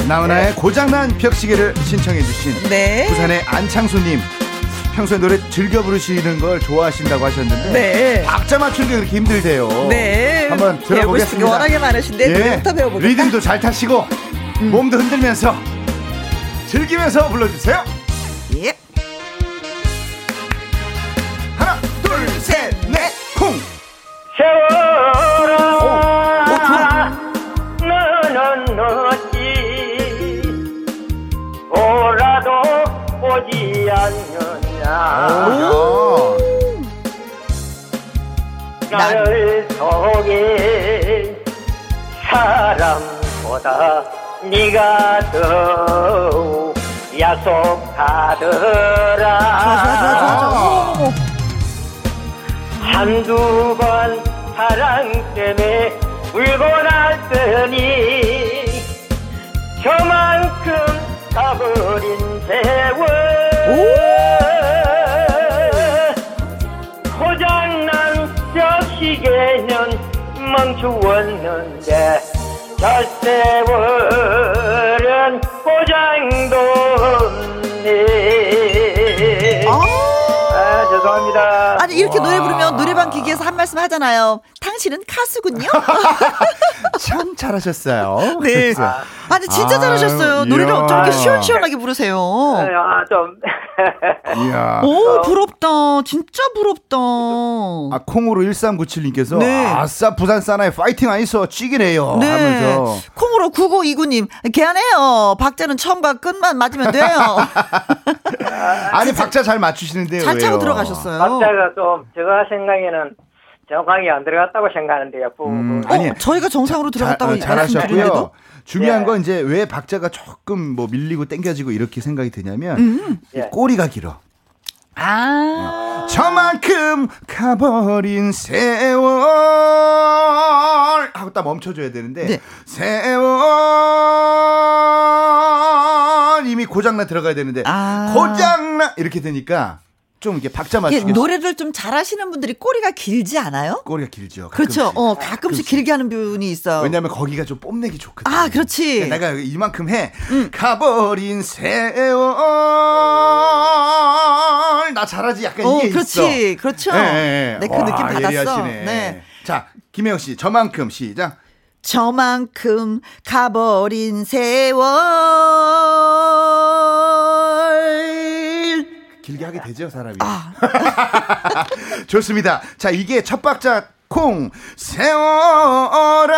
S2: 나훈아의 고장난 벽시계를 신청해주신 네. 부산의 안창수님. 평소에 노래 즐겨 부르시는 걸 좋아하신다고 하셨는데 네. 박자 맞추는 게 그렇게 힘들대요.
S1: 네.
S2: 한번 들어보겠습니다.
S1: 워낙에 많으신데 예. 배워볼까?
S2: 리듬도 잘 타시고 음. 몸도 흔들면서 즐기면서 불러주세요.
S1: 예.
S2: 하나, 둘, 셋, 넷, 쿵.
S4: 세월 나를 속인 사람보다 네가 더 야속하더라. 한두 번 사랑 때문에 울고 났더니 저만큼 가버린 세월 멈추었는데 저 세월은 고장도 없네 아, 죄송합니다.
S1: 아니 이렇게 와. 노래 부르면 노래방 기계에서 한 말씀 하잖아요. 당신은 가수군요.
S2: 참 잘하셨어요.
S1: 네. 아, 아 니 진짜 아, 잘하셨어요. 노래를 어쩜 이렇게 시원시원하게 부르세요.
S4: 아, 좀.
S2: 이야.
S1: 오 부럽다. 진짜 부럽다.
S2: 아 콩으로 1397님께서 네. 아싸 부산 사나이 파이팅 아이소 찌기네요. 네. 하면서
S1: 콩으로 9929님 개안해요. 박자는 처음과 끝만 맞으면 돼요.
S2: 아니 박자 잘 맞추시는데요.
S1: 잘 차고 들어가셨어요.
S4: 박자가 좀 제가 생각에는 정상이 안 들어갔다고 생각하는데요. 음,
S1: 아니, 어, 저희가 정상으로 들어갔다고
S2: 잘, 하셨고요 중요한 예. 건 이제 왜 박자가 조금 뭐 밀리고 땡겨지고 이렇게 생각이 드냐면 음. 예. 꼬리가 길어.
S1: 아.
S2: 어. 저만큼 가버린 세월 하고 딱 멈춰줘야 되는데 네. 세월 이미 고장나 들어가야 되는데 아. 고장나 이렇게 되니까 좀 이게 박자 맞추게
S1: 노래를 좀 잘하시는 분들이 꼬리가 길지 않아요?
S2: 꼬리가 길죠.
S1: 가끔씩. 그렇죠. 어 가끔씩, 가끔씩, 길게 하는 분이 있어.
S2: 왜냐하면 거기가 좀 뽐내기 좋거든.
S1: 아 그렇지.
S2: 내가 이만큼 해. 음. 가버린 세월 나 잘하지 약간 어, 이게
S1: 그렇지. 있어. 그렇죠. 네, 네. 네, 그 느낌 받았어. 예리하시네. 네.
S2: 자 김혜영 씨 저만큼 시작.
S1: 저만큼 가버린 세월
S2: 길게 하게 되죠 사람이. 아. 좋습니다. 자 이게 첫 박자 콩. 세워라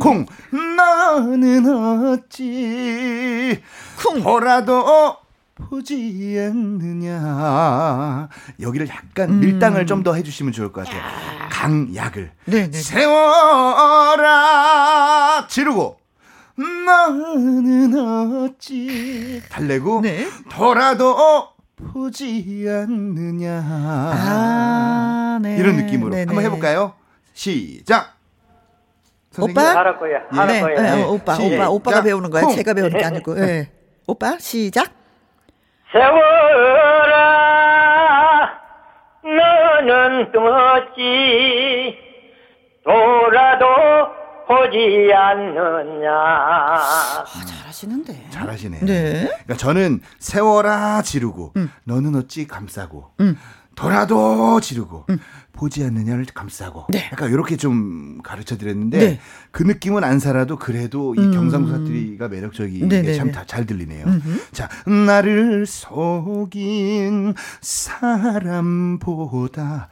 S2: 콩. 너는 어찌 콩 보라도 보지 않느냐. 여기를 약간 음. 밀당을 좀 더 해주시면 좋을 것 같아요. 강약을. 네네. 세워라 지르고 너는 어찌 달래고 네. 돌아도 보지 않느냐 아, 네. 이런 느낌으로 네네. 한번 해볼까요? 시작.
S1: 오빠
S4: 할 거야. 할
S1: 네.
S4: 거야.
S1: 네. 오빠 시 오빠 오빠가 배우는 거야. 제가 배우는 게 아니고. 네. 오빠 시작.
S4: 세월아 너는 어찌 돌아도 보지 않느냐. 아,
S1: 잘하시는데.
S2: 잘하시네. 네. 그러니까 저는 세워라 지르고 음. 너는 어찌 감싸고 음. 돌아도 지르고 음. 보지 않느냐를 감싸고 네. 약간 이렇게 좀 가르쳐 드렸는데 네. 그 느낌은 안 살아도 그래도 이 음. 경상도 사투리가 매력적이게 참 잘 들리네요. 음흠. 자, 나를 속인 사람보다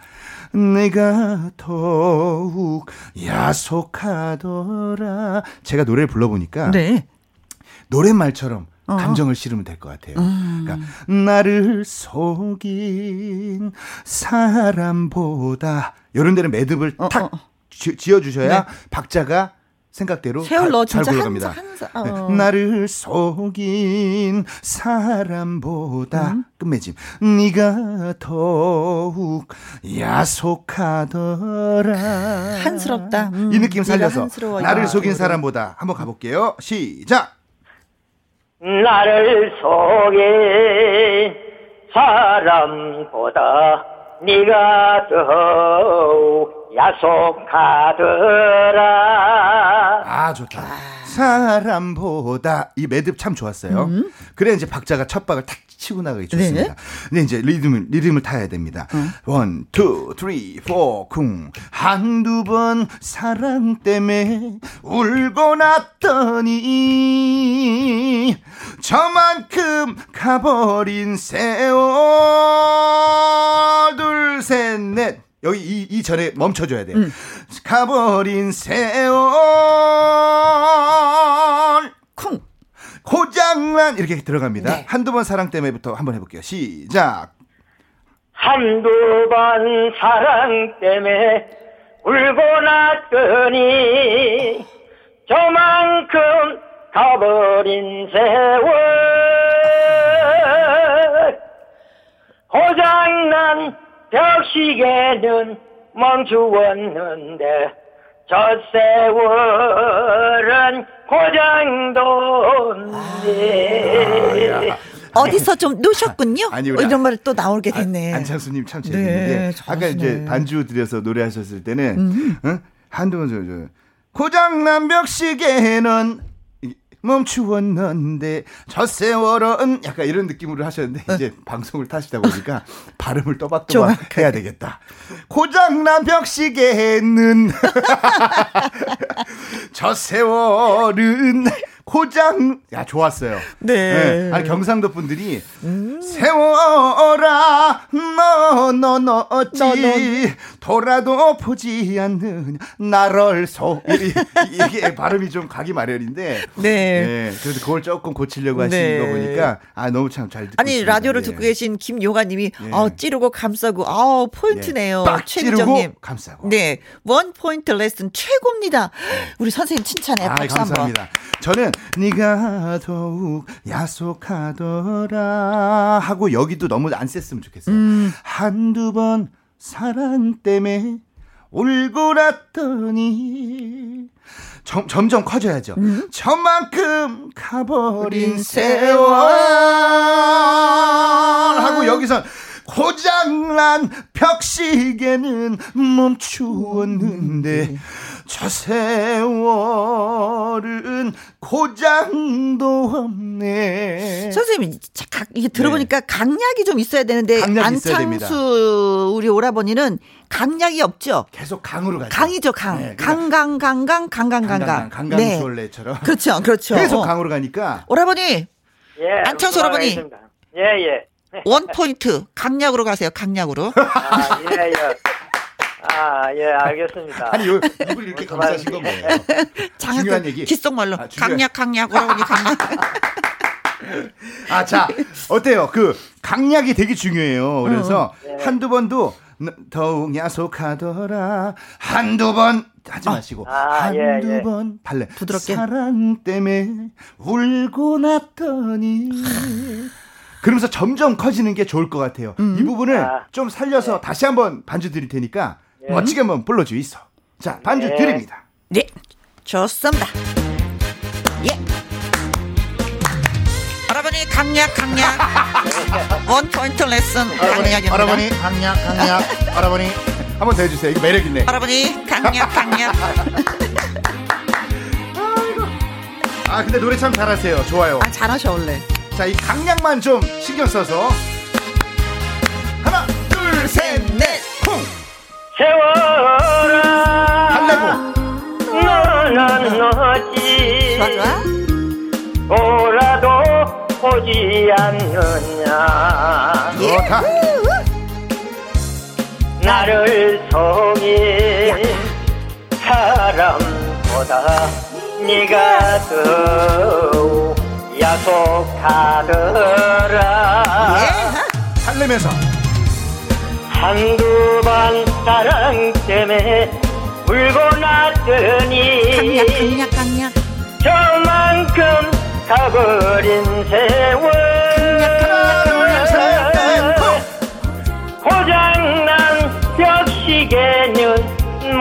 S2: 내가 더욱 야속하더라. 제가 노래를 불러보니까 네. 노랫말처럼 어. 감정을 실으면 될 것 같아요. 음. 그러니까 나를 속인 사람보다 이런 데는 매듭을 어, 탁 어. 지 어 주셔야 네. 박자가 생각대로
S1: 세월 너 진짜
S2: 굴러갑니다. 한, 한, 어. 네. 나를 속인 사람보다 음. 끝맺음 네가 더욱 야속하더라
S1: 한스럽다.
S2: 음. 이 느낌 살려서 나를 속인 사람보다 한번 가볼게요. 시작.
S4: 나를 속인 사람보다 네가 더욱 야속하더라.
S2: 아 좋다. 사람보다 이 매듭 참 좋았어요. 음. 그래 이제 박자가 첫 박을 탁 치고 나가기 좋습니다. 네. 근데 이제 리듬을 리듬을 타야 됩니다. one, two, three, four, 쿵. 한두 번 사랑 때문에 울고 났더니 저만큼 가버린 세월 둘, 셋, 넷. 여기 이, 이 전에 멈춰줘야 돼요. 음. 가버린 세월 쿵 고장난 이렇게 들어갑니다. 네. 한두 번 사랑 때문에부터 한번 해볼게요. 시작.
S4: 한두 번 사랑 때문에 울고 났더니 저만큼 가버린 세월 고장난 벽시계는 멈추었는데 저 세월은 고장도인데
S1: 아, 어디서 좀 놓으셨군요. 아니, 우리 이런 말또 나오게 됐네.
S2: 안, 창수님 참 재밌는데 네, 아까 이제 반주 들여서 노래하셨을 때는 음. 어? 한동안 저, 저 고장난 벽시계는 멈추었는데 저 세월은 약간 이런 느낌으로 하셨는데 이제 방송을 타시다 보니까 발음을 또박또박 해야 되겠다. 고장난 벽시계는 저 세월은 고장 야 좋았어요. 네. 네. 아니 경상도 분들이 음. 세워라 너너 너 어찌 너, 너. 돌아도 보지 않는 나를 소 이게 발음이 좀 가기 마련인데 네. 네. 그래서 그걸 조금 고치려고 하시는 네. 거 보니까 아 너무 참 잘 듣고
S1: 아니 있습니다. 라디오를 듣고 예. 계신 김요가님이 예. 어 찌르고 감싸고 아 포인트네요.
S2: 예. 최미정님 감싸고
S1: 네 원 포인트 레슨 최고입니다. 네. 우리 선생님 칭찬해 박수
S2: 아, 감사합니다. 저는 네가 더욱 야속하더라 하고 여기도 너무 안 셌으면 좋겠어요. 음. 한두 번 사랑 때문에 울고 났더니 점, 점점 커져야죠. 음? 저만큼 가버린 세월 하고 여기선 고장난 벽시계는 멈추었는데 저 세월은 고장도 없네.
S1: 선생님, 이게 들어보니까 네. 강약이 좀 있어야 되는데 안창수 우리 오라버니는 강약이 없죠.
S2: 계속 강으로 가죠.
S1: 강이죠, 강. 네, 강강 강강 강강 강강.
S2: 강강수월래처럼.
S1: 그렇죠, 그렇죠.
S2: 계속 강으로 가니까.
S1: 오라버니. 예. 안창수 오라버니.
S4: 예, 예.
S1: 원 포인트 강약으로 가세요. 강약으로.
S4: 아, 예, 예. 아, 예, 알겠습니다.
S2: 아니, 요, 입을 이렇게 감싸신 건 뭐예요? 중요한 얘기.
S1: 귓속말로. 아, 강약, 강약, 오라버니 강약.
S2: 아, 자, 어때요? 그, 강약이 되게 중요해요. 그래서 어. 한두 번도 더욱 야속하더라. 한두 번 하지 마시고 아, 한두 예, 예. 번 발레 부드럽게 사랑 때문에 울고 났더니 그러면서 점점 커지는 게 좋을 것 같아요. 음. 이 부분을 아, 좀 살려서 네. 다시 한번 반주 드릴 테니까 예. 멋지게 한번 불러주 있어. 자, 반주 네. 드립니다.
S1: 네, 좋습니다. 예. 할아버니 강약 강약 원 포인트 레슨 강약입니다.
S2: 할아버니 강약 강약 할아버니 한번 더 해주세요. 이거 매력 있네.
S1: 할아버니 강약 강약.
S2: 아 근데 노래 참 잘하세요. 좋아요.
S1: 아 잘하셔 원래.
S2: 자이 강약만 좀 신경 써서 하나 둘 셋 넷 쿵.
S4: 세월아
S2: 달래고?
S4: 너는 어찌
S1: 좋아 좋아.
S4: 오라도 오지 않느냐.
S2: 좋다.
S4: 나를 속인 사람보다 네가 더 야속하더라.
S2: 살리면서.
S4: 한두 번 사랑 때문에 울고 났더니
S1: 강약 강약 강약.
S4: 저만큼 가버린 세월. 고장난 벽시계는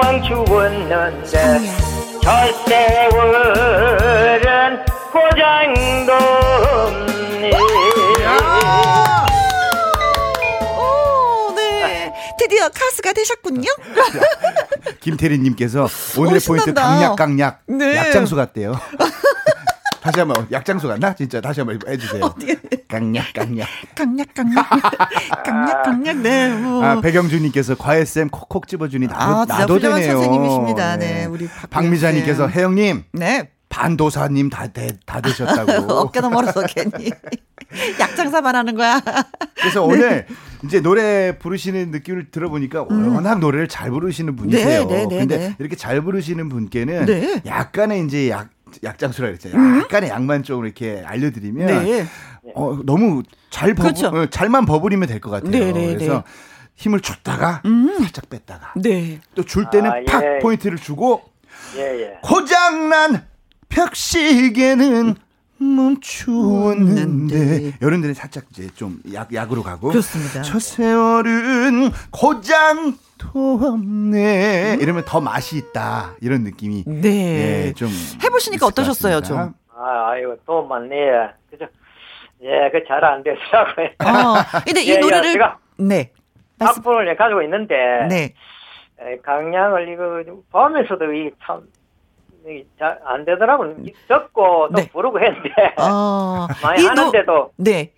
S4: 멈추었는데 저 세월은 고장도
S1: 드디어 가수가 되셨군요.
S2: 김태리님께서 오늘의 오, 포인트 강약 강약 네. 약장수 같대요. 다시 한번 약장수 같나? 진짜 다시 한번 해주세요. 어디? 강약 강약
S1: 강약 강약 강약 강약 네. 뭐.
S2: 아 배경주님께서 과외쌤 콕콕 집어주니 나도 아, 나도 되네요.
S1: 선생님이십니다. 네, 네. 우리
S2: 박미자님께서 혜영님.
S1: 네.
S2: 반도사님 다, 되, 다 되셨다고.
S1: 어깨도 멀어서 괜히. 약장사만 하는 거야.
S2: 그래서 오늘 이제 노래 부르시는 느낌을 들어보니까 음. 워낙 노래를 잘 부르시는 분이세요. 네, 네, 네, 근데 네. 이렇게 잘 부르시는 분께는 네. 약간의 이제 약, 약장수라 그랬잖아요. 음? 약간의 양만 좀 이렇게 알려드리면 네. 어, 너무 잘 버부, 그렇죠. 어, 잘만 버무리면 될 것 같아요. 네, 네, 그래서 네. 힘을 줬다가 음. 살짝 뺐다가 네. 또 줄 때는 아, 팍 예. 포인트를 주고 예, 예. 고장난 벽시계는 멈추었는데 이런 데는 살짝 이제 좀 약, 약으로 가고
S1: 그렇습니다.
S2: 저 세월은 고장 도 없네. 이러면 더 맛이 있다. 이런 느낌이.
S1: 네.
S2: 예, 좀.
S1: 해보시니까 어떠셨어요, 좀?
S4: 아, 아이고, 또 많네. 그죠? 예, 그 잘 안 되더라고요.
S1: 어, 근데 이 예, 노래를. 제가
S4: 네. 악보를 가지고 있는데. 네. 강량을 이거 보면서도 이 참, 잘 안 되더라고요. 적고 또 네. 부르고 했는데. 어, 많이 하는데도. 노,
S1: 네.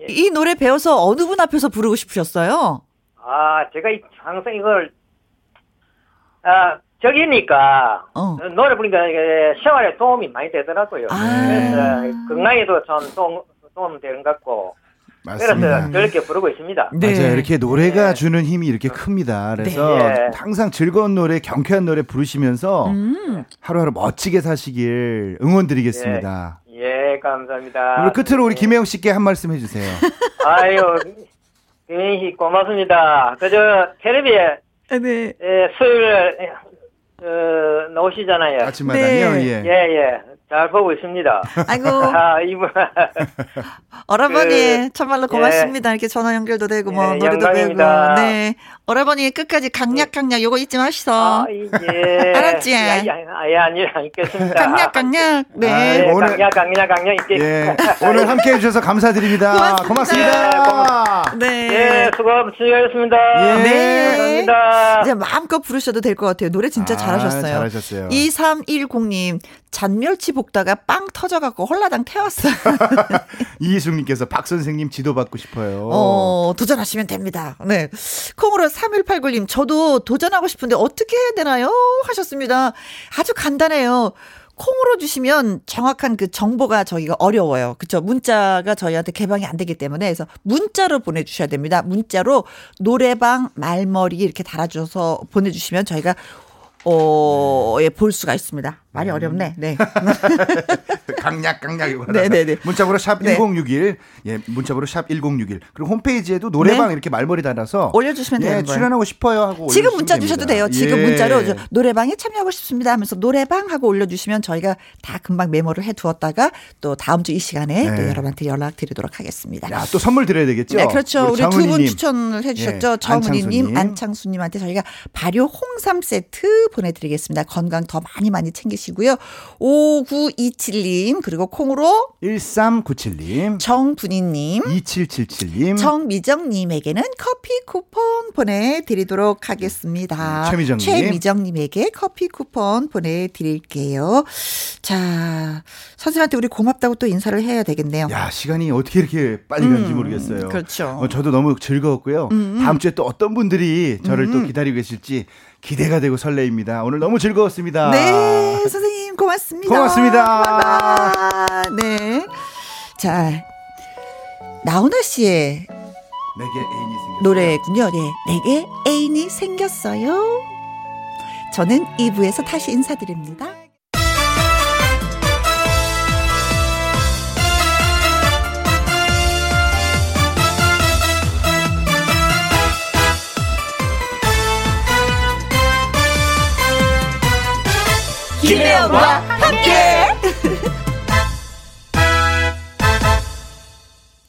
S1: 예. 이 노래 배워서 어느 분 앞에서 부르고 싶으셨어요?
S4: 아, 제가 항상 이걸, 아, 저기니까, 어. 노래 부르니까 이게 생활에 도움이 많이 되더라고요. 아. 그래서 건강에도 좀 도움, 도움 되는 것 같고. 맞습니다. 그래서 저렇게 부르고 있습니다.
S2: 네. 맞아요. 이렇게 노래가 네. 주는 힘이 이렇게 큽니다. 그래서 네. 항상 즐거운 노래, 경쾌한 노래 부르시면서 음. 하루하루 멋지게 사시길 응원드리겠습니다.
S4: 예, 예 감사합니다.
S2: 오늘 끝으로 우리 네. 김혜영 씨께 한 말씀 해주세요.
S4: 아유, 김혜영 씨 고맙습니다. 그저 텔레비에 네. 예, 수요일에 어, 나오시잖아요.
S2: 아침마당이요? 네.
S4: 예. 예, 예. 잘 보고 있습니다.
S1: 아이고.
S4: 아, 이분.
S1: 어머니, 그, 참말로 고맙습니다. 예. 이렇게 전화 연결도 되고, 뭐, 예, 노래도 되고. 네. 오라버니 끝까지 강약 강약 요거 잊지 마시소. 아, 예. 알았지? 예,
S4: 예, 예, 아니, 알겠습니다.
S1: 강약 강약. 네. 아,
S4: 예, 오늘 강약 강약 강약 있게.
S2: 예. 오늘 함께 해 주셔서 감사드립니다. 고맙습니다. 고맙습니다.
S4: 네. 예, 수고 수고하셨습니다.
S1: 예. 네. 감사합니다. 이제 마음껏 부르셔도 될 것 같아요. 노래 진짜 아, 잘하셨어요.
S2: 잘하셨어요.
S1: 2310님 잔멸치 볶다가 빵 터져갖고 홀라당 태웠어요.
S2: 이희숙님께서 박 선생님 지도 받고 싶어요.
S1: 어, 도전하시면 됩니다. 네. 콩으로 3189님, 저도 도전하고 싶은데 어떻게 해야 되나요? 하셨습니다. 아주 간단해요. 콩으로 주시면 정확한 그 정보가 저희가 어려워요. 그쵸? 문자가 저희한테 개방이 안 되기 때문에 그래서 문자로 보내주셔야 됩니다. 문자로 노래방 말머리 이렇게 달아줘서 보내주시면 저희가 어, 예, 볼 수가 있습니다. 말이 음. 어렵네. 네.
S2: 강약 강약 이거. 네네네. 문자번호 샵 네. 1061. 예, 문자번호 샵 1061. 그리고 홈페이지에도 노래방 네. 이렇게 말머리 달아서
S1: 올려주시면
S2: 예,
S1: 되는
S2: 거예요. 출연하고 싶어요 하고
S1: 지금 문자 주셔도 돼요. 지금 예. 문자로 노래방에 참여하고 싶습니다 하면서 노래방 하고 올려주시면 저희가 다 금방 메모를 해두었다가 또 다음 주 이 시간에 네. 또 여러분한테 연락 드리도록 하겠습니다.
S2: 야, 또 선물 드려야 되겠죠?
S1: 네, 그렇죠. 우리, 우리 두 분 추천을 해주셨죠. 예. 정은희님, 안창수님한테 저희가 발효 홍삼 세트 보내드리겠습니다. 건강 더 많이 많이 챙기시 고요. 5927님, 그리고 콩으로
S2: 1397님,
S1: 정분희님,
S2: 2777님,
S1: 정미정님에게는 커피 쿠폰 보내드리도록 하겠습니다.
S2: 네, 최미정님.
S1: 최미정님에게 커피 쿠폰 보내드릴게요. 자, 선생님한테 우리 고맙다고 또 인사를 해야 되겠네요.
S2: 야, 시간이 어떻게 이렇게 빨리 가는지 음, 모르겠어요.
S1: 그렇죠.
S2: 어, 저도 너무 즐거웠고요. 음, 음. 다음 주에 또 어떤 분들이 저를 음. 또 기다리고 계실지 기대가 되고 설레입니다. 오늘 너무 즐거웠습니다.
S1: 네, 선생님 고맙습니다.
S2: 고맙습니다.
S1: 네. 자, 나훈아 씨의
S2: 내게 애인이 생겼어요.
S1: 노래군요. 네. 내게 애인이 생겼어요. 저는 2부에서 다시 인사드립니다. 김혜영과 함께.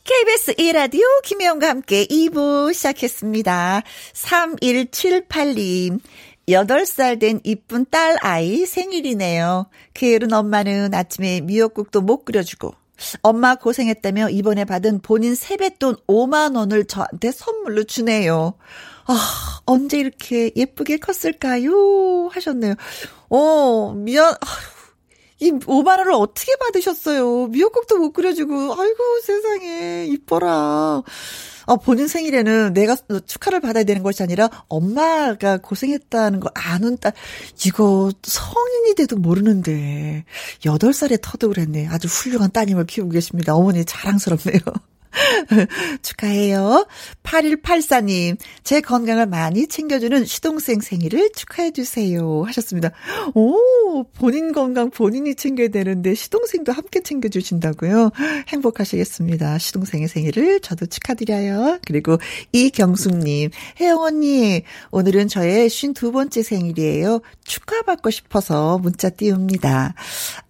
S1: KBS 1라디오 김혜영과 함께 2부 시작했습니다. 3178님. 8살 된 이쁜 딸 아이 생일이네요. 게으른 엄마는 아침에 미역국도 못 끓여주고 엄마 고생했다며 이번에 받은 본인 세뱃돈 5만 원을 저한테 선물로 주네요. 아, 언제 이렇게 예쁘게 컸을까요? 하셨네요. 어, 미안, 이 5만원을 어떻게 받으셨어요? 미역국도 못 끓여주고, 아이고, 세상에, 이뻐라. 어, 본인 생일에는 내가 축하를 받아야 되는 것이 아니라 엄마가 고생했다는 걸 아는 딸, 이거 성인이 돼도 모르는데, 8살에 터득을 했네. 아주 훌륭한 따님을 키우고 계십니다. 어머니 자랑스럽네요. 축하해요. 8184님, 제 건강을 많이 챙겨주는 시동생 생일을 축하해주세요. 하셨습니다. 오, 본인 건강 본인이 챙겨야 되는데 시동생도 함께 챙겨주신다고요? 행복하시겠습니다. 시동생의 생일을 저도 축하드려요. 그리고 이경숙님, 혜영 언니, 오늘은 저의 52번째 생일이에요. 축하받고 싶어서 문자 띄웁니다.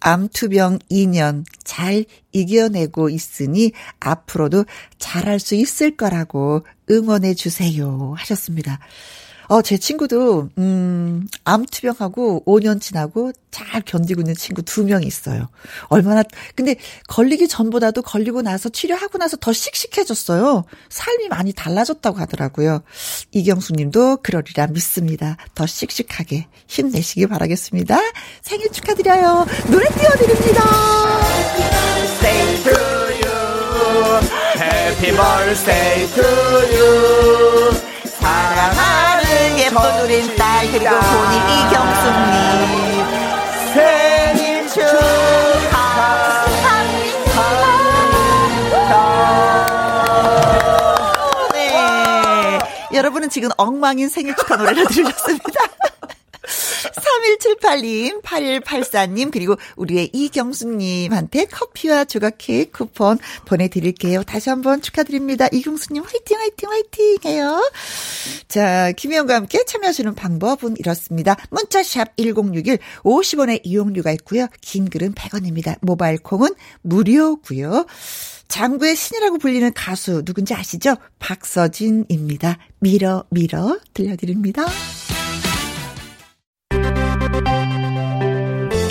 S1: 암투병 2년 잘 이겨내고 있으니 앞으로도 잘할 수 있을 거라고 응원해 주세요. 하셨습니다. 어, 제 친구도, 음, 암투병하고 5년 지나고 잘 견디고 있는 친구 두 명 있어요. 얼마나, 근데 걸리기 전보다도 걸리고 나서 치료하고 나서 더 씩씩해졌어요. 삶이 많이 달라졌다고 하더라고요. 이경수 님도 그러리라 믿습니다. 더 씩씩하게 힘내시기 바라겠습니다. 생일 축하드려요. 노래 띄워드립니다. Happy birthday to you. 사랑하는 예쁜 우린 딸 그리고 본인 이경수님 생일 축하합니다. 네. 여러분은 지금 엉망인 생일 축하 노래를 들으셨습니다. 3178님, 8184님, 그리고 우리의 이경수님한테 커피와 조각 케이크 쿠폰 보내드릴게요. 다시 한번 축하드립니다. 이경수님 화이팅, 화이팅, 화이팅 해요. 자, 김혜영과 함께 참여하시는 방법은 이렇습니다. 문자샵 1061, 50원의 이용료가 있고요. 긴 글은 100원입니다. 모바일 콩은 무료고요. 장구의 신이라고 불리는 가수 누군지 아시죠? 박서진입니다. 밀어 밀어 들려드립니다.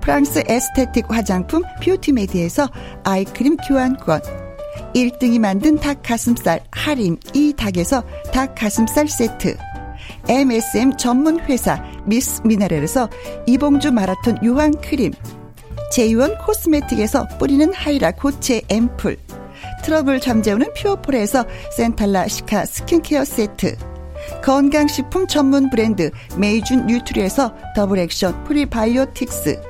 S1: 프랑스 aesthetic 화장품 뷰티메디에서 아이크림 교환권. 1등이 만든 닭가슴살 할인 이 닭에서 닭가슴살 세트. MSM 전문 회사 미스 미네랄에서 이봉주 마라톤 유황 크림. 제이원 코스메틱에서 뿌리는 하이라 고체 앰플. 트러블 잠재우는 퓨어폴에서 센탈라 시카 스킨케어 세트. 건강식품 전문 브랜드 메이준 뉴트리에서 double action 프리바이오틱스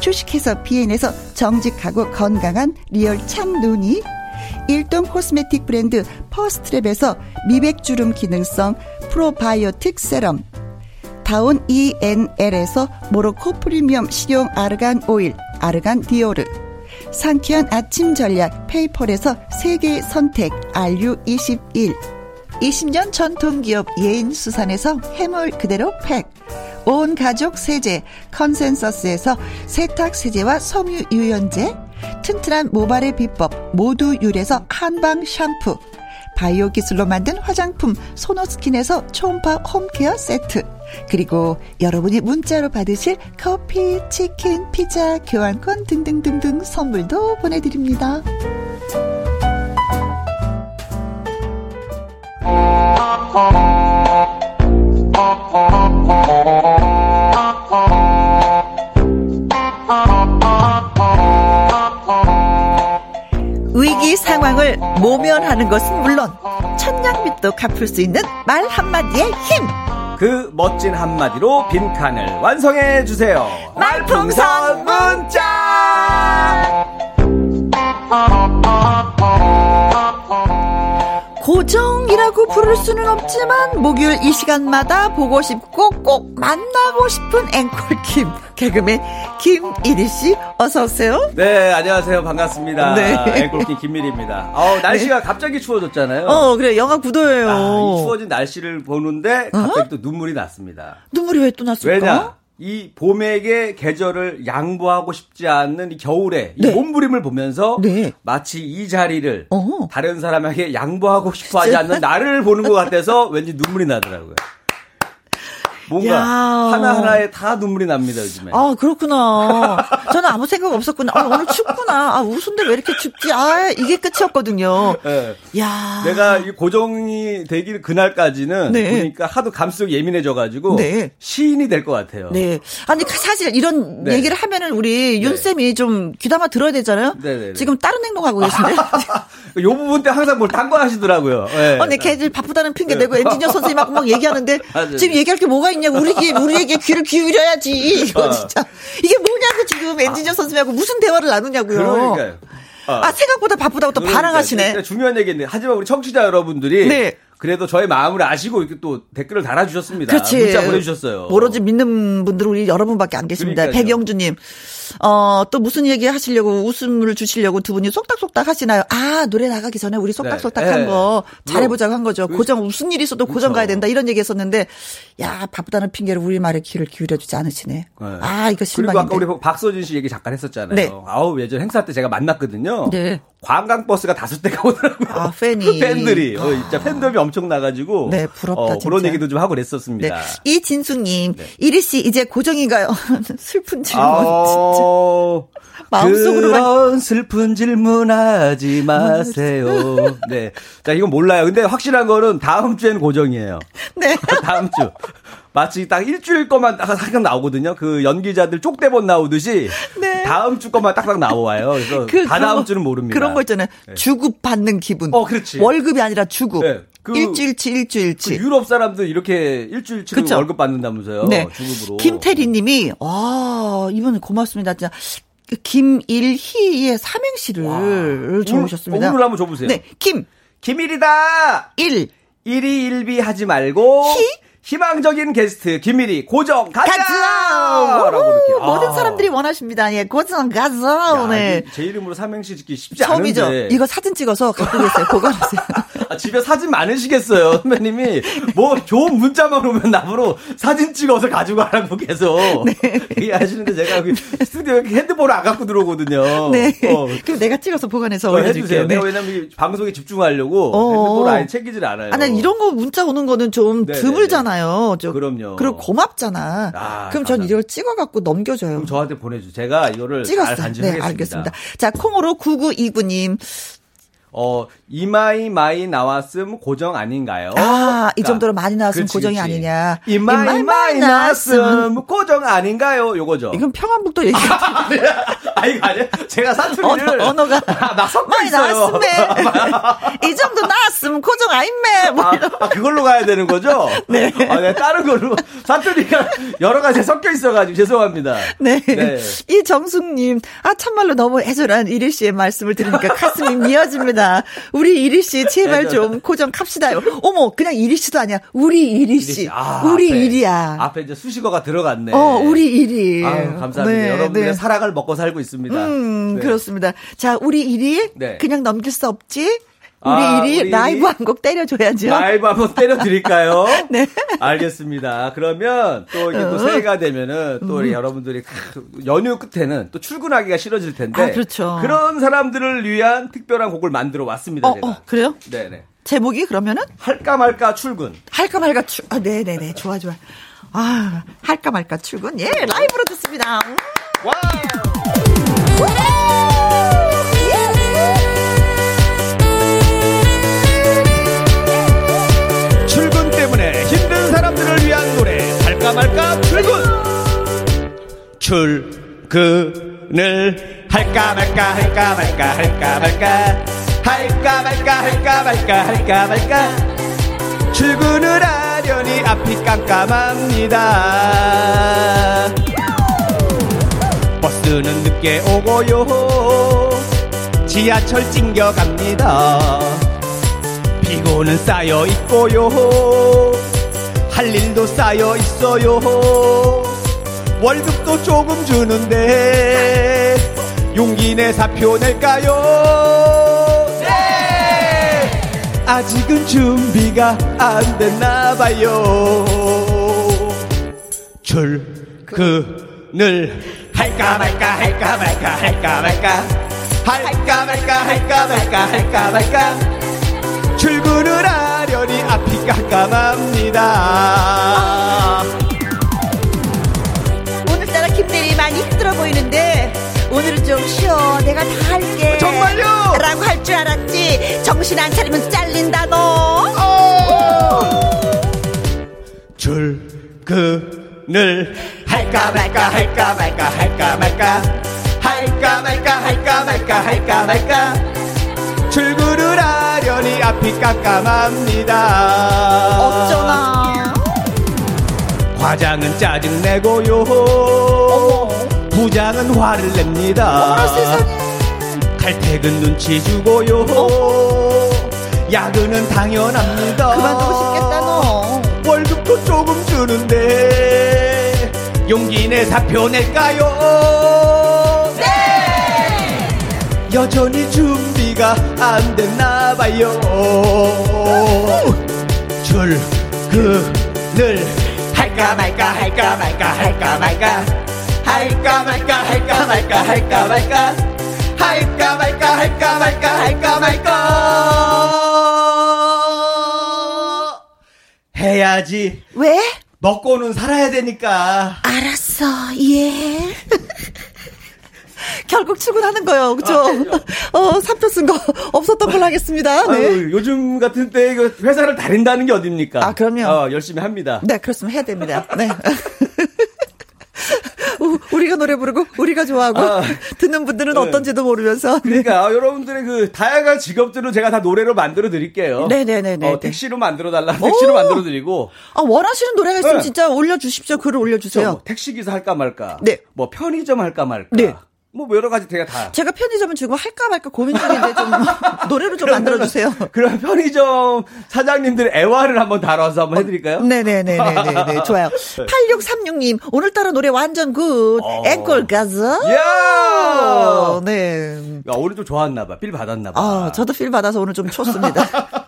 S1: 주식회사 비엔에서 정직하고 건강한 리얼 참 눈이 일동 코스메틱 브랜드 퍼스트랩에서 미백주름 기능성 프로바이오틱 세럼 다운 ENL에서 모로코 프리미엄 식용 아르간 오일 아르간 디오르 상쾌한 아침 전략 페이펄에서 세계 선택 RU21 20년 전통기업 예인수산에서 해물 그대로 팩 온 가족 세제 컨센서스에서 세탁 세제와 섬유 유연제 튼튼한 모발의 비법 모두 유래서 한방 샴푸 바이오 기술로 만든 화장품 소노스킨에서 초음파 홈케어 세트 그리고 여러분이 문자로 받으실 커피, 치킨, 피자, 교환권 등등등등 선물도 보내드립니다. 위기 상황을 모면하는 것은 물론 천냥빚도 갚을 수 있는 말 한마디의 힘.
S5: 그 멋진 한마디로 빈칸을 완성해 주세요.
S1: 말풍선 문자. 고정이라고 부를 수는 없지만 목요일 이 시간마다 보고 싶고 꼭 만나고 싶은 앵콜 김 개그맨 김일희 씨 어서 오세요.
S5: 네 안녕하세요 반갑습니다. 네. 앵콜 김 김일희입니다. 어 날씨가 네. 갑자기 추워졌잖아요.
S1: 어 그래 영하 9도예요. 아,
S5: 이 추워진 날씨를 보는데 갑자기 어? 또 눈물이 났습니다.
S1: 눈물이 왜 또 났을까?
S5: 왜냐? 이 봄에게 계절을 양보하고 싶지 않는 이 겨울에 네. 이 몸부림을 보면서 네. 마치 이 자리를 어 다른 사람에게 양보하고 싶어 하지 않는 나를 보는 것 같아서 왠지 눈물이 나더라고요. 뭔가 야. 하나 하나에 다 눈물이 납니다, 요즘에.
S1: 아, 그렇구나. 저는 아무 생각 없었구나. 아, 오늘 춥구나. 아, 웃은데 왜 이렇게 춥지? 아, 이게 끝이었거든요. 네. 야.
S5: 내가 이 고정이 되길 그날까지는 네. 보니까 하도 감수성 예민해져가지고 네. 시인이 될 것 같아요.
S1: 네. 아니, 사실 이런 네. 얘기를 하면은 우리 네. 윤쌤이 좀 귀담아 들어야 되잖아요. 네네. 네, 네. 지금 다른 행동 하고 계신데.
S5: 요 부분 때 항상 뭘딴거 하시더라고요.
S1: 네. 걔들 바쁘다는 핑계 대고 엔지니어 선생님하고 막 얘기하는데 지금 얘기할 게 뭐가 있냐고 우리에게 우리에게 귀를 기울여야지. 이거 어. 진짜 이게 뭐냐고 지금 엔지니어 아. 선생님하고 무슨 대화를 나누냐고요. 그러니까요. 아, 아 생각보다 바쁘다고 또 그러니까, 반항하시네.
S5: 중요한 얘기인데 하지만 우리 청취자 여러분들이 네. 그래도 저의 마음을 아시고 이렇게 또 댓글을 달아주셨습니다. 그렇지. 문자 보내주셨어요.
S1: 오로지 믿는 분들은 우리 여러분밖에 안 계십니다. 그러니까요. 백영주님. 어, 또 무슨 얘기 하시려고 웃음을 주시려고 두 분이 쏙닥쏙닥 하시나요? 아, 노래 나가기 전에 우리 쏙닥쏙닥 네. 한거 네. 잘해보자고 한 거죠. 그, 고정, 무슨 일이 있어도 고정 그렇죠. 가야 된다. 이런 얘기 했었는데, 야, 바쁘다는 핑계로 우리 말에 귀를 기울여주지 않으시네. 네. 아, 이거 실망인데.
S5: 그리고 아까 우리 박서진 씨 얘기 잠깐 했었잖아요. 네. 아우, 예전 행사 때 제가 만났거든요. 네. 관광버스가 다섯 대가 오더라고요.
S1: 아, 팬이.
S5: 팬들이. 어, 진짜 팬덤이 엄청 나가지고.
S1: 네, 부럽다. 어,
S5: 그런 얘기도 좀 하고 그랬었습니다. 네.
S1: 이진숙님, 네. 이리 씨, 이제 고정인가요? 슬픈 질문. 아,
S5: 어, 마음속으로 그런 슬픈 질문 하지 마세요. 네. 자, 이건 몰라요. 근데 확실한 거는 다음 주엔 고정이에요. 네. 다음 주. 마치 딱 일주일 거만 딱 잠깐 나오거든요. 그 연기자들 쪽대본 나오듯이 네. 다음 주 거만 딱딱 나와요. 그래서 그, 다 다음 주는 모릅니다.
S1: 그런 거 있잖아요. 네. 주급 받는 기분. 어, 그렇지. 월급이 아니라 주급. 네. 그 일주일치 일주일치.
S5: 그 유럽 사람들 이렇게 일주일치 월급 받는다면서요. 네. 주급으로.
S1: 김태리 님이 아, 이분 고맙습니다. 진짜 그 김일희의 삼행시를 적으셨습니다.
S5: 오늘 한번 줘 보세요.
S1: 네, 김.
S5: 김일이다!
S1: 1.
S5: 일이1비 하지 말고. 희? 희망적인 게스트 김미리 고정 가자! 가자!
S1: 라고 이렇게. 모든 아. 사람들이 원하십니다. 예, 고정 가자. 네.
S5: 제 이름으로 삼행시 짓기 쉽지 처음이죠. 않은데.
S1: 이거 사진 찍어서 갖고 계세요. 보관하세요.
S5: 아, 집에 사진 많으시겠어요. 선배님이 뭐 좋은 문자만 오면 나보러 사진 찍어서 가지고 가라고 계속 네. 얘기하시는데 제가 여기 스튜디오에 핸드폰을 안 갖고 들어오거든요.
S1: 네. 어. 그럼 내가 찍어서 보관해서 어, 올려줄게요.
S5: 네. 왜냐면 방송에 집중하려고 어. 핸드폰을 아예 챙기질 않아요.
S1: 아니 이런 거 문자 오는 거는 좀 네네네. 드물잖아요. 고잖아요 저,
S5: 그럼요.
S1: 그리고 고맙잖아. 아, 그럼 전 이걸 찍어갖고 넘겨줘요.
S5: 그럼 저한테 보내주. 제가 이거를 찍었어요. 잘 간직하겠습니다.
S1: 네, 알겠습니다. 자, 콩으로 9929님.
S5: 어, 이마이 마이 나왔음 고정 아닌가요?
S1: 아, 이 그러니까 정도로 많이 나왔으면 그렇지, 고정이 그렇지. 아니냐.
S5: 이마이 마이 나왔음 고정 아닌가요? 요거죠.
S1: 이건 평안북도 얘기.
S5: 아, 이거 아니야? 제가 사투리를.
S1: 언어, 가
S5: 아, 나 섞어 많이 있어요.
S1: 나왔음에. 이 정도 나왔으면 고정 아닌매. 뭐
S5: 아, 아, 그걸로 가야 되는 거죠?
S1: 네.
S5: 아, 네, 다른 걸로. 사투리가 여러 가지 섞여 있어가지고 죄송합니다.
S1: 네. 네. 이 정숙님, 아, 참말로 너무 애절한 이리 씨의 말씀을 들으니까 가슴이 미어집니다. 자, 우리 이리 씨 제발 좀 고정 갑시다요. 어머, 그냥 이리 씨도 아니야. 우리 이리 씨. 아, 우리 앞에, 이리야.
S5: 앞에 이제 수식어가 들어갔네.
S1: 어, 우리 이리.
S5: 아유, 감사합니다. 네, 여러분들의 네. 사랑을 먹고 살고 있습니다.
S1: 음, 네. 그렇습니다. 자, 우리 이리 네. 그냥 넘길 수 없지? 우리 아, 일이 우리 라이브 한 곡 때려줘야죠.
S5: 라이브 한번 때려드릴까요? 네. 알겠습니다. 그러면 또 이게 또 어. 새해가 되면은 또 우리 음. 여러분들이 연휴 끝에는 또 출근하기가 싫어질 텐데.
S1: 아, 그렇죠.
S5: 그런 사람들을 위한 특별한 곡을 만들어 왔습니다.
S1: 어,
S5: 제가.
S1: 어, 그래요?
S5: 네네.
S1: 제목이 그러면은?
S5: 할까 말까 출근.
S1: 할까 말까 출, 아, 네네네. 좋아, 좋아. 아, 할까 말까 출근. 예, 라이브로 듣습니다. 와!
S5: 말까? 출근! 출근을 할까 말까 할까 말까 할까 말까 할까 말까 할까 말까 할까 말까. 출근을 하려니 앞이 깜깜합니다. 버스는 늦게 오고요. 지하철 찡겨갑니다. 피고는 쌓여 있고요 할 일도 쌓여 있어요. 월급도 조금 주는데 용기 내 사표 낼까요? 네! 아직은 준비가 안 됐나 봐요. 출근을 할까 말까 할까 말까 할까 말까 할까 말까 할까 말까 할까 말까 출근을 하려니 앞이 깜깜합니다.
S1: 오늘따라 김대리 많이 힘들어 보이는데 오늘은 좀 쉬어. 내가 다 할게.
S5: 정말요?
S1: 라고 할 줄 알았지. 정신 안 차리면 잘린다 너.
S5: 출근을 할까 말까 할까 말까 할까 말까 할까 말까 할까 말까 할까 말까 출근을 하려니 앞이 깜깜합니다.
S1: 어쩌나.
S5: 과장은 짜증내고요. 부장은 화를 냅니다. 칼퇴근 눈치 주고요. 어머. 야근은 당연합니다.
S1: 그만두고 싶겠다, 너.
S5: 월급도 조금 주는데 용기 내 사표 낼까요? 네! 여전히 준비 준비가 안 됐나 봐요. 출근을 할까 말까 할까 말까 할까 말까. 할까 말까 할까 말까 할까 말까. 할까 말까 할까 말까 할까 말까. 해야지.
S1: 왜?
S5: 먹고는 살아야 되니까.
S1: 알았어. 예 결국 출근하는 거요. 그죠? 아, 어, 사표 쓴 거 없었던 걸로 하겠습니다. 네.
S5: 아유, 요즘 같은 때 회사를 다닌다는 게 어딥니까?
S1: 아, 그럼요.
S5: 어, 열심히 합니다.
S1: 네, 그렇습니다. 해야 됩니다. 네. 우리가 노래 부르고 우리가 좋아하고 아, 듣는 분들은 네. 어떤지도 모르면서.
S5: 네. 그러니까 여러분들의 그 다양한 직업들을 제가 다 노래로 만들어 드릴게요.
S1: 네네네.
S5: 어, 택시로 만들어 달라. 택시로 만들어 드리고.
S1: 아 원하시는 노래가 있으면 네. 진짜 올려주십시오. 글을 올려주세요.
S5: 뭐 택시 기사 할까 말까.
S1: 네.
S5: 뭐 편의점 할까 말까. 네. 뭐 여러 가지 제가 다.
S1: 제가 편의점은 지금 할까 말까 고민 중인데 좀 노래로 좀 만들어 주세요.
S5: 그럼 편의점 사장님들 애화를 한번 다뤄서 한번 해 드릴까요?
S1: 네 네 네 네네 네, 좋아요. 8636 님 오늘따라 노래 완전 good. 어. 앵콜 가자.
S5: 야.
S1: 네.
S5: 야, 오늘 좀 좋았나 봐. feel 받았나 봐.
S1: 아, 저도 feel 받아서 오늘 좀 쳤습니다.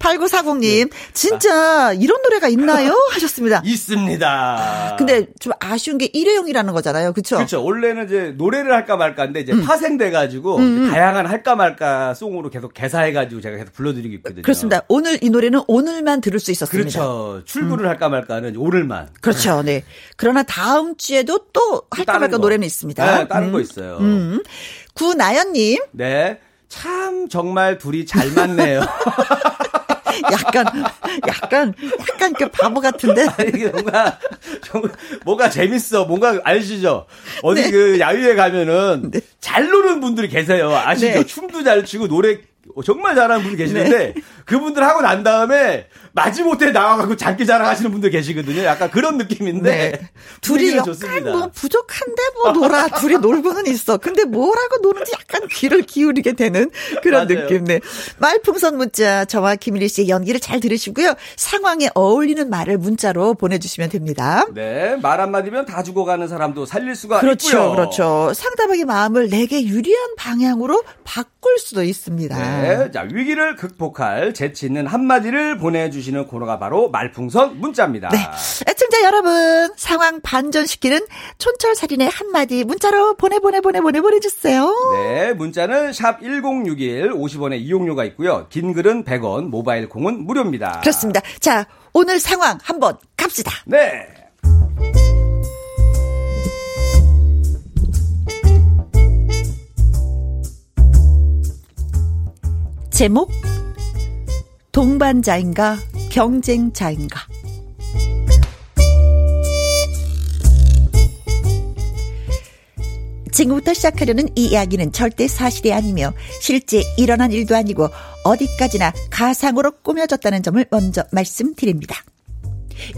S1: 8940님, 진짜 이런 노래가 있나요? 하셨습니다.
S5: 있습니다.
S1: 근데 좀 아쉬운 게 일회용이라는 거잖아요. 그쵸?
S5: 그렇죠. 원래는 이제 노래를 할까 말까인데 이제 음. 파생돼가지고 음, 음. 다양한 할까 말까 송으로 계속 개사해가지고 제가 계속 불러드리고 있거든요.
S1: 그렇습니다. 오늘 이 노래는 오늘만 들을 수 있었습니다.
S5: 그렇죠. 출근을 음. 할까 말까는 오늘만.
S1: 그렇죠. 네. 그러나 다음 주에도 또 할까 말까 거. 노래는 있습니다.
S5: 네, 다른 거 음. 있어요.
S1: 음. 구나연님.
S5: 네. 참 정말 둘이 잘 맞네요.
S1: 약간 약간 약간 그 바보 같은데.
S5: 아니 뭔가 뭔가 재밌어. 뭔가 아시죠? 어디 네. 그 야유회 가면은 네. 잘 노는 분들이 계세요. 아시죠? 네. 춤도 잘 추고 노래 정말 잘하는 분이 계시는데 네. 그분들 하고 난 다음에 마지못해 나와가지고 장기 자랑하시는 분들 계시거든요. 약간 그런 느낌인데 네.
S1: 둘이 약간 좋습니다. 뭐 부족한데 뭐 놀아 둘이 놀고는 있어. 근데 뭐라고 노는지 약간 귀를 기울이게 되는 그런 느낌. 네. 말풍선 문자 저와 김일희 씨의 연기를 잘 들으시고요. 상황에 어울리는 말을 문자로 보내주시면 됩니다.
S5: 네, 말 한마디면 다 죽어가는 사람도 살릴 수가
S1: 그렇죠,
S5: 있고요.
S1: 그렇죠. 상대방의 마음을 내게 유리한 방향으로 바꿀 수도 있습니다.
S5: 네, 자 위기를 극복할 재치 있는 한마디를 보내주. 주시는 코너가 바로 말풍선 문자입니다.
S1: 네. 애청자 여러분, 상황 반전시키는 촌철살인의 한마디 문자로 보내, 보내, 보내, 보내, 보내주세요.
S5: 네. 문자는 샵 1061, 50원의 이용료가 있고요. 긴 글은 100원, 모바일 콩은 무료입니다.
S1: 그렇습니다. 자, 오늘 상황 한번 갑시다.
S5: 네.
S1: 제목 동반자인가 경쟁자인가 지금부터 시작하려는 이 이야기는 절대 사실이 아니며 실제 일어난 일도 아니고 어디까지나 가상으로 꾸며졌다는 점을 먼저 말씀드립니다.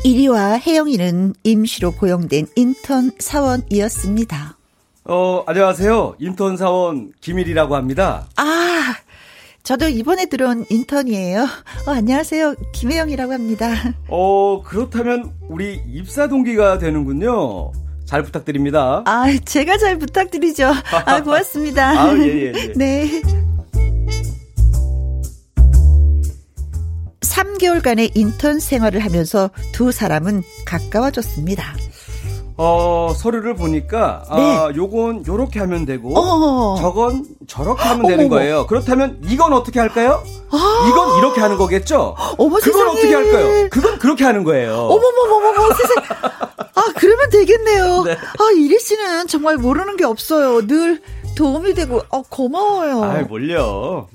S1: 이리와 혜영이는 임시로 고용된 인턴 사원이었습니다.
S5: 어, 안녕하세요. 인턴 사원 김일이라고 합니다.
S1: 아, 저도 이번에 들어온 인턴이에요. 어, 안녕하세요. 김혜영이라고 합니다.
S5: 어, 그렇다면 우리 입사 동기가 되는군요. 잘 부탁드립니다.
S1: 아, 제가 잘 부탁드리죠. 아, 고맙습니다.
S5: 아, 예, 예, 예.
S1: 네. 3개월간의 인턴 생활을 하면서 두 사람은 가까워졌습니다.
S5: 어, 서류를 보니까 아, 네. 아, 요건 요렇게 하면 되고 어허. 저건 저렇게 하면 되는 거예요. 그렇다면 이건 어떻게 할까요? 아~ 이건 이렇게 하는 거겠죠?
S1: 어머,
S5: 그건. 어떻게 할까요? 그건 그렇게 하는 거예요.
S1: 어머머머머머 세상. 아, 그러면 되겠네요. 네. 아, 이리 씨는 정말 모르는 게 없어요. 늘 도움이 되고 어, 고마워요.
S5: 아, 뭘요?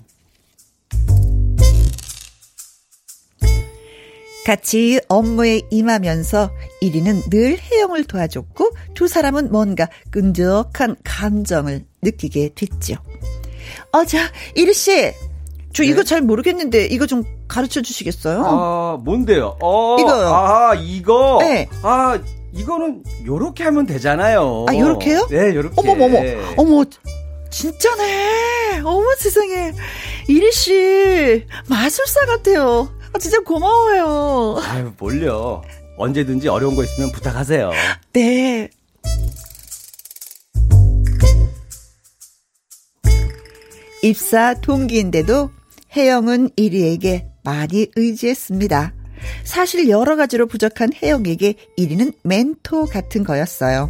S1: 같이 업무에 임하면서 1위는 늘 혜영을 도와줬고 두 사람은 뭔가 끈적한 감정을 느끼게 됐죠. 어, 자, 1위 씨. 저 네. 이거 잘 모르겠는데 이거 좀 가르쳐 주시겠어요?
S5: 아, 뭔데요? 어,
S1: 이거요.
S5: 아, 이거?
S1: 네.
S5: 아, 이거는 요렇게 하면 되잖아요.
S1: 아, 요렇게요?
S5: 네, 요렇게.
S1: 어머머머. 어머. 진짜네. 어머 세상에. 이리 씨 마술사 같아요. 아, 진짜 고마워요.
S5: 아유, 뭘요. 언제든지 어려운 거 있으면 부탁하세요.
S1: 네. 입사 동기인데도 혜영은 1위에게 많이 의지했습니다. 사실 여러 가지로 부족한 혜영에게 1위는 멘토 같은 거였어요.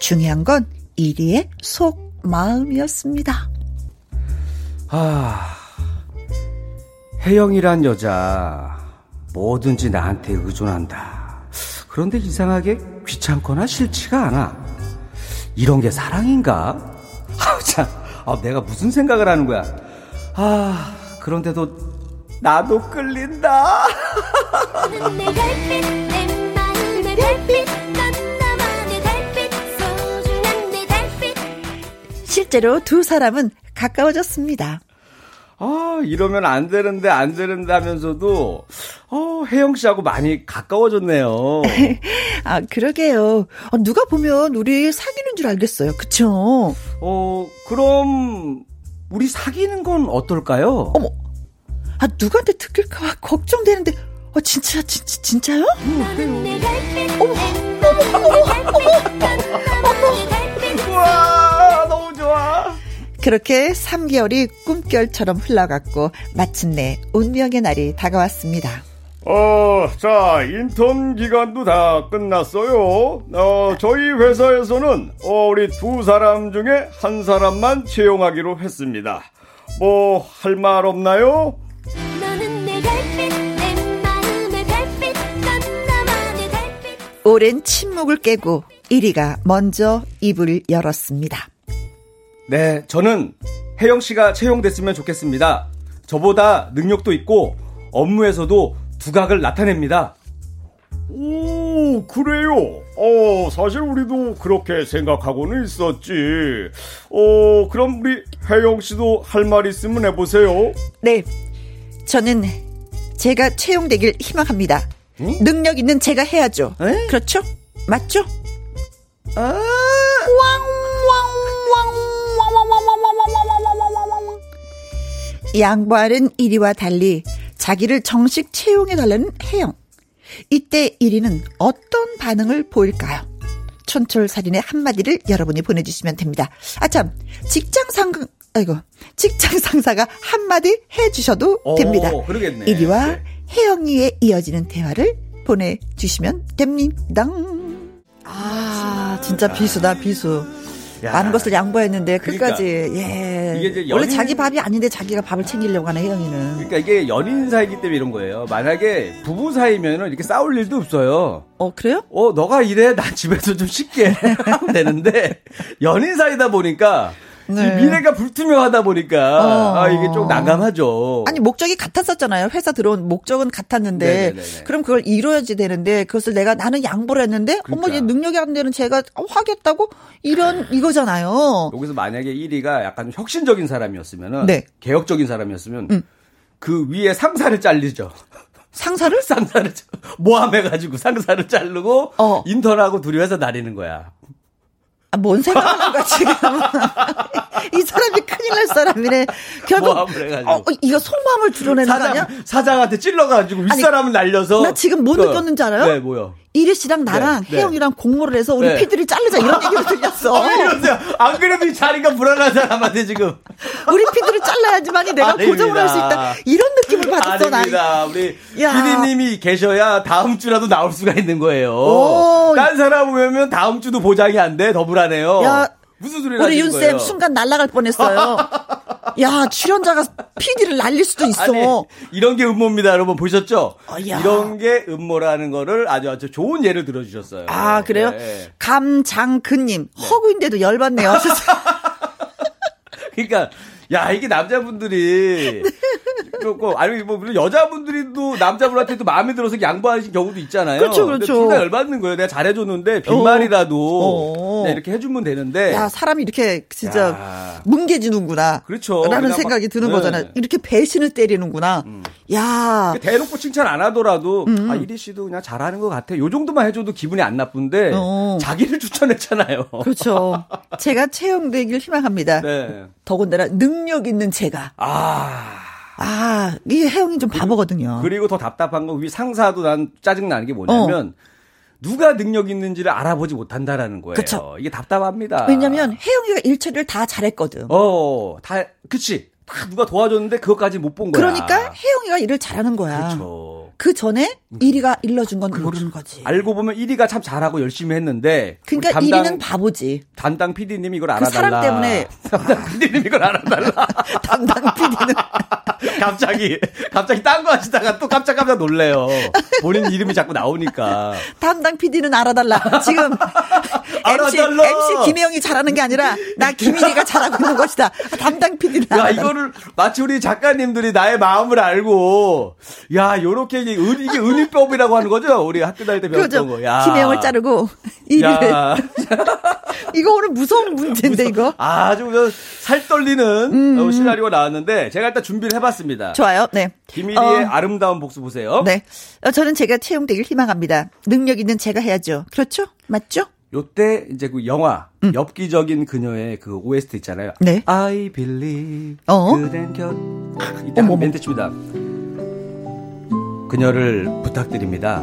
S1: 중요한 건 1위의 속 마음이었습니다.
S5: 아, 혜영이란 여자 뭐든지 나한테 의존한다. 그런데 이상하게 귀찮거나 싫지가 않아. 이런 게 사랑인가? 아, 내가 무슨 생각을 하는 거야. 아, 그런데도 나도 끌린다.
S1: 실제로 두 사람은 가까워졌습니다.
S5: 아, 이러면 안 되는데, 안 되는데 하면서도, 어, 혜영 씨하고 많이 가까워졌네요.
S1: 아, 그러게요. 아, 누가 보면 우리 사귀는 줄 알겠어요. 그쵸?
S5: 어, 그럼, 우리 사귀는 건 어떨까요?
S1: 어머, 아, 누구한테 듣길까 걱정되는데, 어, 진짜, 진짜, 진짜요? 어, 어머, 어머, 어머, 어머, 어머,
S5: 어머.
S1: 그렇게 3개월이 꿈결처럼 흘러갔고 마침내 운명의 날이 다가왔습니다.
S6: 어, 자, 인턴 기간도 다 끝났어요. 어, 저희 회사에서는 어, 우리 두 사람 중에 한 사람만 채용하기로 했습니다. 뭐, 할 말 없나요?
S1: 오랜 침묵을 깨고 1위가 먼저 입을 열었습니다.
S5: 네, 저는 혜영 씨가 채용됐으면 좋겠습니다. 저보다 능력도 있고 업무에서도 두각을 나타냅니다.
S6: 오, 그래요. 어, 사실 우리도 그렇게 생각하고는 있었지. 어, 그럼 우리 혜영 씨도 할 말 있으면 해보세요.
S1: 네. 저는 제가 채용되길 희망합니다. 응? 능력 있는 제가 해야죠. 에? 그렇죠? 맞죠? 아~ 양보하는 1위와 달리 자기를 정식 채용해달라는 혜영. 이때 1위는 어떤 반응을 보일까요? 촌철살인의 한마디를 여러분이 보내주시면 됩니다. 아, 참, 직장 상, 아이고, 직장 상사가 한마디 해주셔도 됩니다. 오,
S5: 그러겠네.
S1: 1위와 네. 혜영이에 이어지는 대화를 보내주시면 됩니다. 아, 진짜 비수다, 비수. 야. 많은 것을 양보했는데 그러니까, 끝까지 예. 이게 이제 연인, 원래 자기 밥이 아닌데 자기가 밥을 챙기려고 하는 혜영이는.
S5: 그러니까 이게 연인 사이기 때문에 이런 거예요. 만약에 부부 사이면은 이렇게 싸울 일도 없어요.
S1: 어 그래요?
S5: 어 너가 이래 난 집에서 좀 쉽게 하면 되는데 연인 사이다 보니까 네. 미래가 불투명하다 보니까 어. 아, 이게 좀 난감하죠.
S1: 아니 목적이 같았었잖아요. 회사 들어온 목적은 같았는데 네네네네. 그럼 그걸 이뤄야지 되는데 그것을 내가 나는 양보를 했는데 그러니까. 어머 얘 능력이 안 되는 제가 하겠다고 이런 이거잖아요.
S5: 여기서 만약에 1위가 약간 혁신적인 사람이었으면은 네. 개혁적인 사람이었으면 음. 그 위에 상사를 잘리죠.
S1: 상사를?
S5: 상사를 모함해가지고 상사를 자르고 어. 인턴하고 둘이 회사 다니는 거야.
S1: 아, 뭔 생각하는 거야, 지금. 이 사람이 큰일 날 사람이네. 결국. 어, 어, 이거 속마음을 드러내는 사장?
S5: 사장한테 찔러가지고 윗사람을 날려서.
S1: 나 지금 뭐 그, 느꼈는지 알아요?
S5: 네, 뭐요?
S1: 이리 씨랑 나랑 네, 네. 혜영이랑 네. 공모를 해서 우리 네. 피들이 자르자 이런 얘기를 들렸어.
S5: 왜 이러세요? 안 그래도 이 자리가 불안한 사람한테 지금.
S1: 우리 피들을 잘라야지만이 내가 아닙니다. 고정을 할 수 있다. 이런 느낌을 받았어, 나.
S5: 아닙니다. 우리 피디님이 계셔야 다음 주라도 나올 수가 있는 거예요. 오. 딴 사람 오면 다음 주도 보장이 안 돼. 더 불안해요. 야, 무슨 소리
S1: 우리 윤쌤 순간 날아갈 뻔했어요. 야 출연자가 PD를 날릴 수도 있어. 아니,
S5: 이런 게 음모입니다, 여러분 보셨죠? 어, 이런 게 음모라는 거를 아주 아주 좋은 예를 들어주셨어요.
S1: 아 그래요? 네. 감장근님 네. 허구인데도 열받네요.
S5: 그러니까 야 이게 남자분들이 네. 그렇고 아니 뭐 물론 여자분들도 남자분한테도 마음에 들어서 양보하신 경우도 있잖아요.
S1: 그렇죠, 그렇죠.
S5: 둘다 열받는 거예요. 내가 잘해줬는데 빈말이라도 어. 어. 이렇게 해주면 되는데.
S1: 야 사람이 이렇게 진짜 야. 뭉개지는구나.
S5: 그렇죠.
S1: 라는 생각이 드는 네. 거잖아요. 이렇게 배신을 때리는구나. 음. 야
S5: 대놓고 칭찬 안 하더라도 음. 아 이리 씨도 그냥 잘하는 것 같아. 요 정도만 해줘도 기분이 안 나쁜데 어. 자기를 추천했잖아요.
S1: 그렇죠. 제가 채용되길 희망합니다. 네. 더군다나 능력 있는 제가.
S5: 아.
S1: 아, 이 혜영이 좀 바보거든요.
S5: 그리고 더 답답한 건 위 상사도 난 짜증나는 게 뭐냐면 어. 누가 능력 있는지를 알아보지 못한다라는 거예요. 그쵸. 이게 답답합니다.
S1: 왜냐면 혜영이가 일처리를 다 잘했거든.
S5: 어, 다, 그치. 다 누가 도와줬는데 그것까지 못 본 거야.
S1: 그러니까 혜영이가 일을 잘하는 거야.
S5: 그렇죠.
S1: 그 전에 1위가 일러준 건 그렇죠. 모르는 거지.
S5: 알고 보면 1위가 참 잘하고 열심히 했는데.
S1: 그러니까 담당, 1위는 바보지.
S5: 담당 PD님 이걸 그 알아달라. 그 사람
S1: 때문에.
S5: 담당 PD님 이걸 알아달라.
S1: 담당 PD는.
S5: 갑자기, 갑자기 딴 거 하시다가 또 깜짝깜짝 놀래요. 본인 이름이 자꾸 나오니까.
S1: 담당 PD는 알아달라. 지금. MC, MC 김혜영이 잘하는 게 아니라 나 김일이가 잘하고 있는 것이다. 담당 PD는
S5: 야, 이거를 마치 우리 작가님들이 나의 마음을 알고, 야, 요렇게 이게, 은, 이게 은유법이라고 하는 거죠? 우리 학교 다닐 때 배웠던 그렇죠. 거. 야.
S1: 김혜영을 자르고, 1위를. 이거 오늘 무서운 문제인데, 이거.
S5: 아주 살 떨리는 음. 어, 시나리오가 나왔는데, 제가 일단 준비를 해봤습니다.
S1: 좋아요, 네.
S5: 김일이의 어, 아름다운 복수 보세요.
S1: 네. 어, 저는 제가 채용되길 희망합니다. 능력 있는 제가 해야죠. 그렇죠? 맞죠?
S5: 요때 이제 그 영화 음. 엽기적인 그녀의 그 OST 있잖아요.
S1: 네.
S5: I believe 어? 그댄 곁 이때 한 멘트 칩니다. 그녀를 부탁드립니다.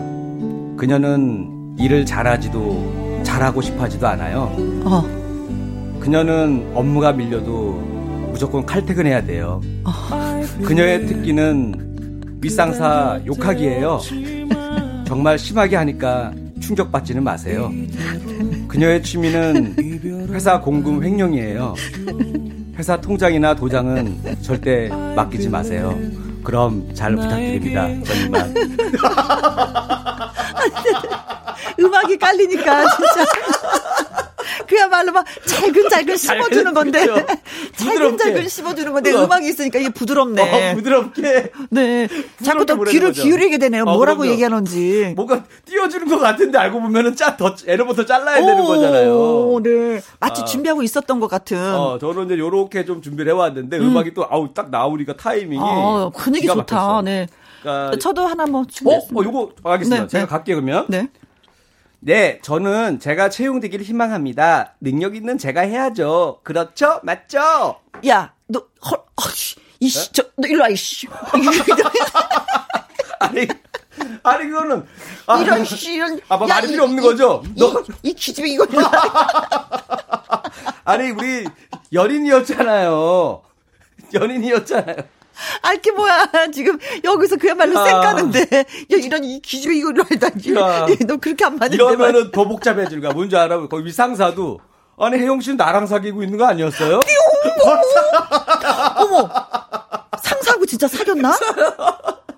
S5: 그녀는 일을 잘하지도 잘하고 싶어하지도 않아요. 어. 그녀는 업무가 밀려도 무조건 칼퇴근해야 돼요. 어. 그녀의 특기는 윗상사 욕하기예요. 정말 심하게 하니까 충격받지는 마세요. 그녀의 취미는 회사 공금 횡령이에요. 회사 통장이나 도장은 절대 맡기지 마세요. 그럼 잘 부탁드립니다. 저님만.
S1: 음악이 깔리니까 진짜. 그야말로 막 잘근잘근 씹어주는 건데. 잘근잘근 씹어주는 건데 어. 음악이 있으니까 이게 부드럽네.
S5: 어, 부드럽게.
S1: 네. 자꾸 또 귀를 거죠. 기울이게 되네요. 어, 뭐라고 그럼요. 얘기하는지.
S5: 뭔가 띄워주는 것 같은데 알고 보면은 짜, 더, 애로부터 잘라야 오, 되는 거잖아요.
S1: 네. 마치 아. 준비하고 있었던 것 같은.
S5: 어, 저는 이제 요렇게 좀 준비를 해왔는데 음. 악이 또, 아우, 딱 나오니까 타이밍이. 아,
S1: 분위기 좋다. 막혔어. 네. 그러니까 저도 하나 뭐 준비했습니다.
S5: 어, 어 요거 알겠습니다. 네, 제가 네. 갈게요 그러면. 네. 네, 저는 제가 채용되기를 희망합니다. 능력 있는 제가 해야죠. 그렇죠? 맞죠?
S1: 야, 너, 헐, 어, 씨, 이씨, 저, 너 일로 와, 이씨.
S5: 아니, 아니, 그거는.
S1: 아, 이런, 씨, 이런.
S5: 아, 뭐 말이 필요 없는 거죠?
S1: 이, 너. 이, 이 기집애 이거.
S5: 아니, 우리 연인이었잖아요. 연인이었잖아요.
S1: 알게 뭐야. 지금 여기서 그야말로 아. 쌩까는데. 야, 이런 이 기집애 이거를 알다니. 너 그렇게 안 맞는데.
S5: 이러면은 더 복잡해질 거야. 뭔지 알아? 거기 위상사도. 아니, 혜영 씨는 나랑 사귀고 있는 거 아니었어요?
S1: 어머! 상사하고 진짜 사귀었나?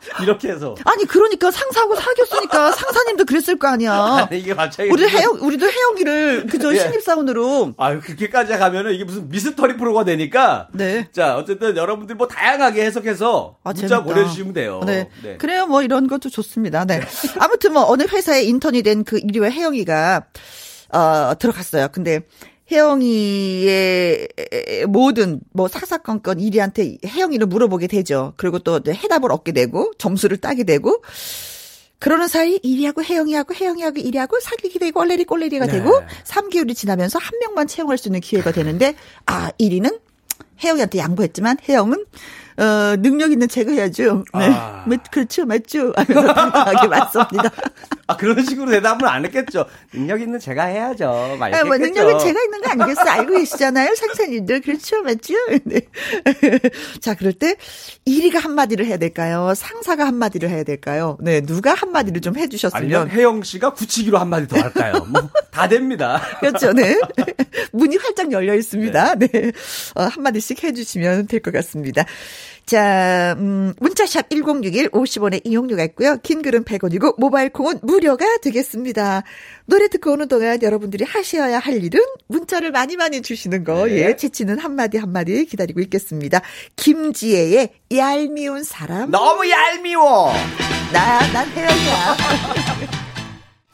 S5: 이렇게 해서.
S1: 아니 그러니까 상사하고 사귀었으니까 상사님도 그랬을 거 아니야.
S5: 아니, 이게 갑자기
S1: 우리 해영 우리도 해영이를 그저 예. 신입 사원으로.
S5: 아 그렇게까지 가면은 이게 무슨 미스터리 프로가 되니까. 네. 자 어쨌든 여러분들 뭐 다양하게 해석해서 아, 문자 재밌다. 보내주시면 돼요.
S1: 네. 네. 그래요 뭐 이런 것도 좋습니다. 네. 아무튼 뭐 어느 회사에 인턴이 된그 이리와 해영이가 어 들어갔어요. 근데 혜영이의 모든 뭐 사사건건 이리한테 혜영이를 물어보게 되죠. 그리고 또 해답을 얻게 되고 점수를 따게 되고 그러는 사이 이리하고 혜영이하고 혜영이하고 이리하고 사귀게 되고 얼레리 꼴레리가 네. 되고 3개월이 지나면서 한 명만 채용할 수 있는 기회가 되는데 아 1위는 혜영이한테 양보했지만 혜영은 어, 능력 있는 제거해야죠. 네. 아. 그렇죠, 맞죠. 하면서 당당하게 맞습니다.
S5: 아, 그런 식으로 대답을 안 했겠죠. 능력 있는 제가 해야죠.
S1: 아, 뭐, 능력은 제가 있는 거 아니겠어요? 알고 계시잖아요, 상사님들. 그렇죠, 맞죠? 네. 자, 그럴 때 1위가 한마디를 해야 될까요? 상사가 한마디를 해야 될까요? 네, 누가 한마디를 좀 해주셨으면.
S5: 아니면 혜영 씨가 굳히기로 한마디 더 할까요? 뭐, 다 됩니다.
S1: 그렇죠, 네. 문이 활짝 열려 있습니다. 네. 네. 어, 한마디씩 해주시면 될 것 같습니다. 자, 음, 문자샵 1061 50원의 이용료가 있고요. 긴 글은 100원이고 모바일 콩은 무료가 되겠습니다. 노래 듣고 오는 동안 여러분들이 하셔야 할 일은 문자를 많이 많이 주시는 거. 네. 예, 채치는 한마디 한마디 기다리고 있겠습니다. 김지혜의 얄미운 사람.
S5: 너무 얄미워.
S1: 나, 난 혜영이야.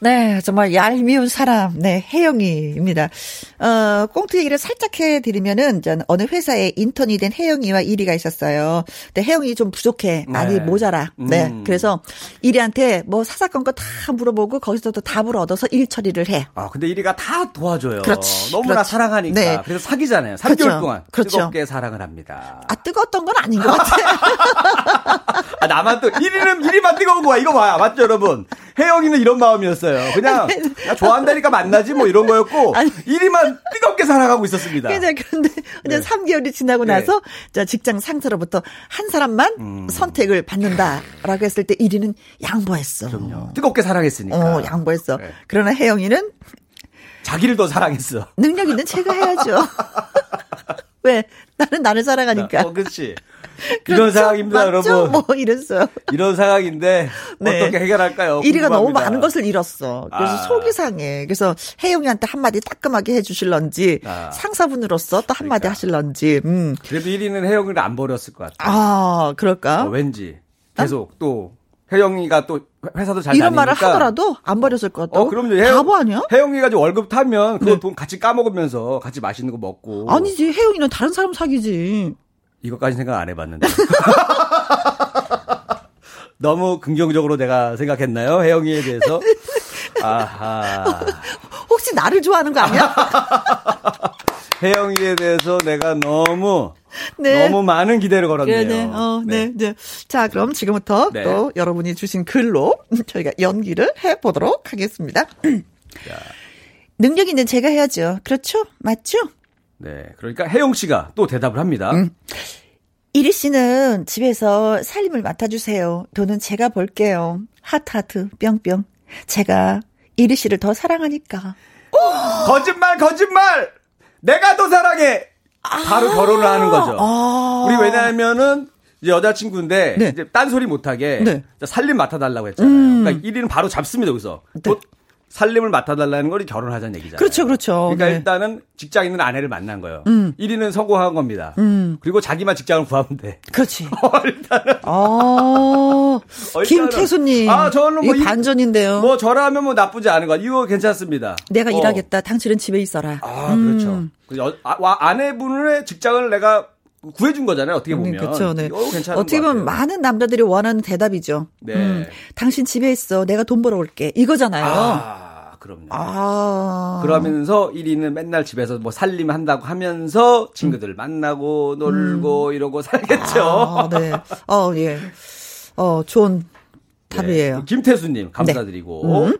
S1: 네, 정말 얄미운 사람, 네, 혜영이입니다. 어, 꽁트 얘기를 살짝 해드리면은, 전 어느 회사에 인턴이 된 혜영이와 이리가 있었어요. 근데 혜영이 좀 부족해. 많이 네. 모자라. 네. 음. 그래서 이리한테 뭐 사사건거 다 물어보고 거기서도 답을 얻어서 일 처리를 해.
S5: 아, 근데 이리가 다 도와줘요. 그렇지. 너무나 그렇지. 사랑하니까. 네. 그래서 사귀잖아요. 3개월 그렇죠. 동안. 그렇죠. 뜨겁게 사랑을 합니다.
S1: 아, 뜨거웠던 건 아닌 것 같아.
S5: 아, 나만 또, 이리는, 이리만 뜨거운 거야. 이거 봐요. 맞죠, 여러분? 혜영이는 이런 마음이었어요. 그냥, 그냥 좋아한다니까 만나지 뭐 이런 거였고 아니, 1위만 뜨겁게 살아가고 있었습니다.
S1: 그런데 그런데 네. 3개월이 지나고 네. 나서 자 직장 상사로부터 한 사람만 음. 선택을 받는다라고 했을 때 1위는 양보했어.
S5: 그럼요. 뜨겁게 사랑했으니까.
S1: 어, 양보했어. 네. 그러나 혜영이는
S5: 자기를 더 사랑했어.
S1: 능력 있는 제가 해야죠. 왜? 나는 나를 사랑하니까.
S5: 어, 그렇지. 이런 상황입니다, 여러분.
S1: 뭐 이랬어요.
S5: 이런 상황인데 네. 어떻게 해결할까요?
S1: 1위가 너무 많은 것을 잃었어. 그래서 아. 속이 상해. 그래서 혜영이한테 한마디 따끔하게 해주실런지 아. 상사분으로서 또 한마디 그러니까. 하실런지. 음.
S5: 그래도 1위는 혜영이를 안 버렸을 것 같아요.
S1: 아, 그럴까?
S5: 어, 왠지 계속 아? 또 혜영이가 또 회사도 잘
S1: 이런
S5: 다니니까.
S1: 말을 하더라도 안 버렸을 것 같다. 어, 그럼요. 혜영, 바보 아니야?
S5: 혜영이가 월급 타면 그돈 네. 같이 까먹으면서 같이 맛있는 거 먹고.
S1: 아니지. 혜영이는 다른 사람 사귀지.
S5: 이것까지 생각 안 해봤는데. 너무 긍정적으로 내가 생각했나요? 혜영이에 대해서? 아하.
S1: 혹시 나를 좋아하는 거 아니야?
S5: 혜영이에 대해서 내가 너무 네. 너무 많은 기대를 걸었네요. 네,
S1: 어, 네. 네, 네. 자, 그럼 지금부터 네. 또 여러분이 주신 글로 저희가 연기를 해 보도록 하겠습니다. 능력 있는 제가 해야죠. 그렇죠? 맞죠?
S5: 네. 그러니까 혜영 씨가 또 대답을 합니다. 음.
S1: 이리 씨는 집에서 살림을 맡아주세요. 돈은 제가 벌게요. 하트 하트, 뿅뿅. 제가 이리 씨를 더 사랑하니까.
S5: 거짓말, 거짓말! 내가 더 사랑해! 바로 아~ 결혼을 하는 거죠. 아~ 우리 왜냐하면은, 여자친구인데, 네. 이제 딴소리 못하게, 네. 살림 맡아달라고 했잖아요. 음. 그러니까 1위는 바로 잡습니다, 여기서. 네. 살림을 맡아달라는 걸 결혼하자는 얘기잖아요.
S1: 그렇죠, 그렇죠.
S5: 그러니까 네. 일단은 직장 있는 아내를 만난 거예요. 음. 1위는 성공한 겁니다. 음. 그리고 자기만 직장을 구하면 돼.
S1: 그렇지. 어, 일단은. 어, 김태수님. 아, 저는 뭐. 반전인데요.
S5: 뭐 저라면 뭐 나쁘지 않은 거. 이거 괜찮습니다.
S1: 내가 어. 일하겠다. 당신은 집에 있어라.
S5: 아, 그렇죠. 그 아, 아내분의 직장을 내가 구해준 거잖아요. 어떻게 보면.
S1: 그렇죠. 네. 어떻게 보면 많은 남자들이 원하는 대답이죠. 네. 음, 당신 집에 있어. 내가 돈 벌어올게. 이거잖아요.
S5: 아, 그럼요. 아. 그러면서 1위는 맨날 집에서 뭐 살림 한다고 하면서 친구들 음. 만나고 놀고 음. 이러고 살겠죠. 아,
S1: 네. 어, 예. 어, 좋은 답이에요. 네.
S5: 김태수님, 감사드리고. 네. 음.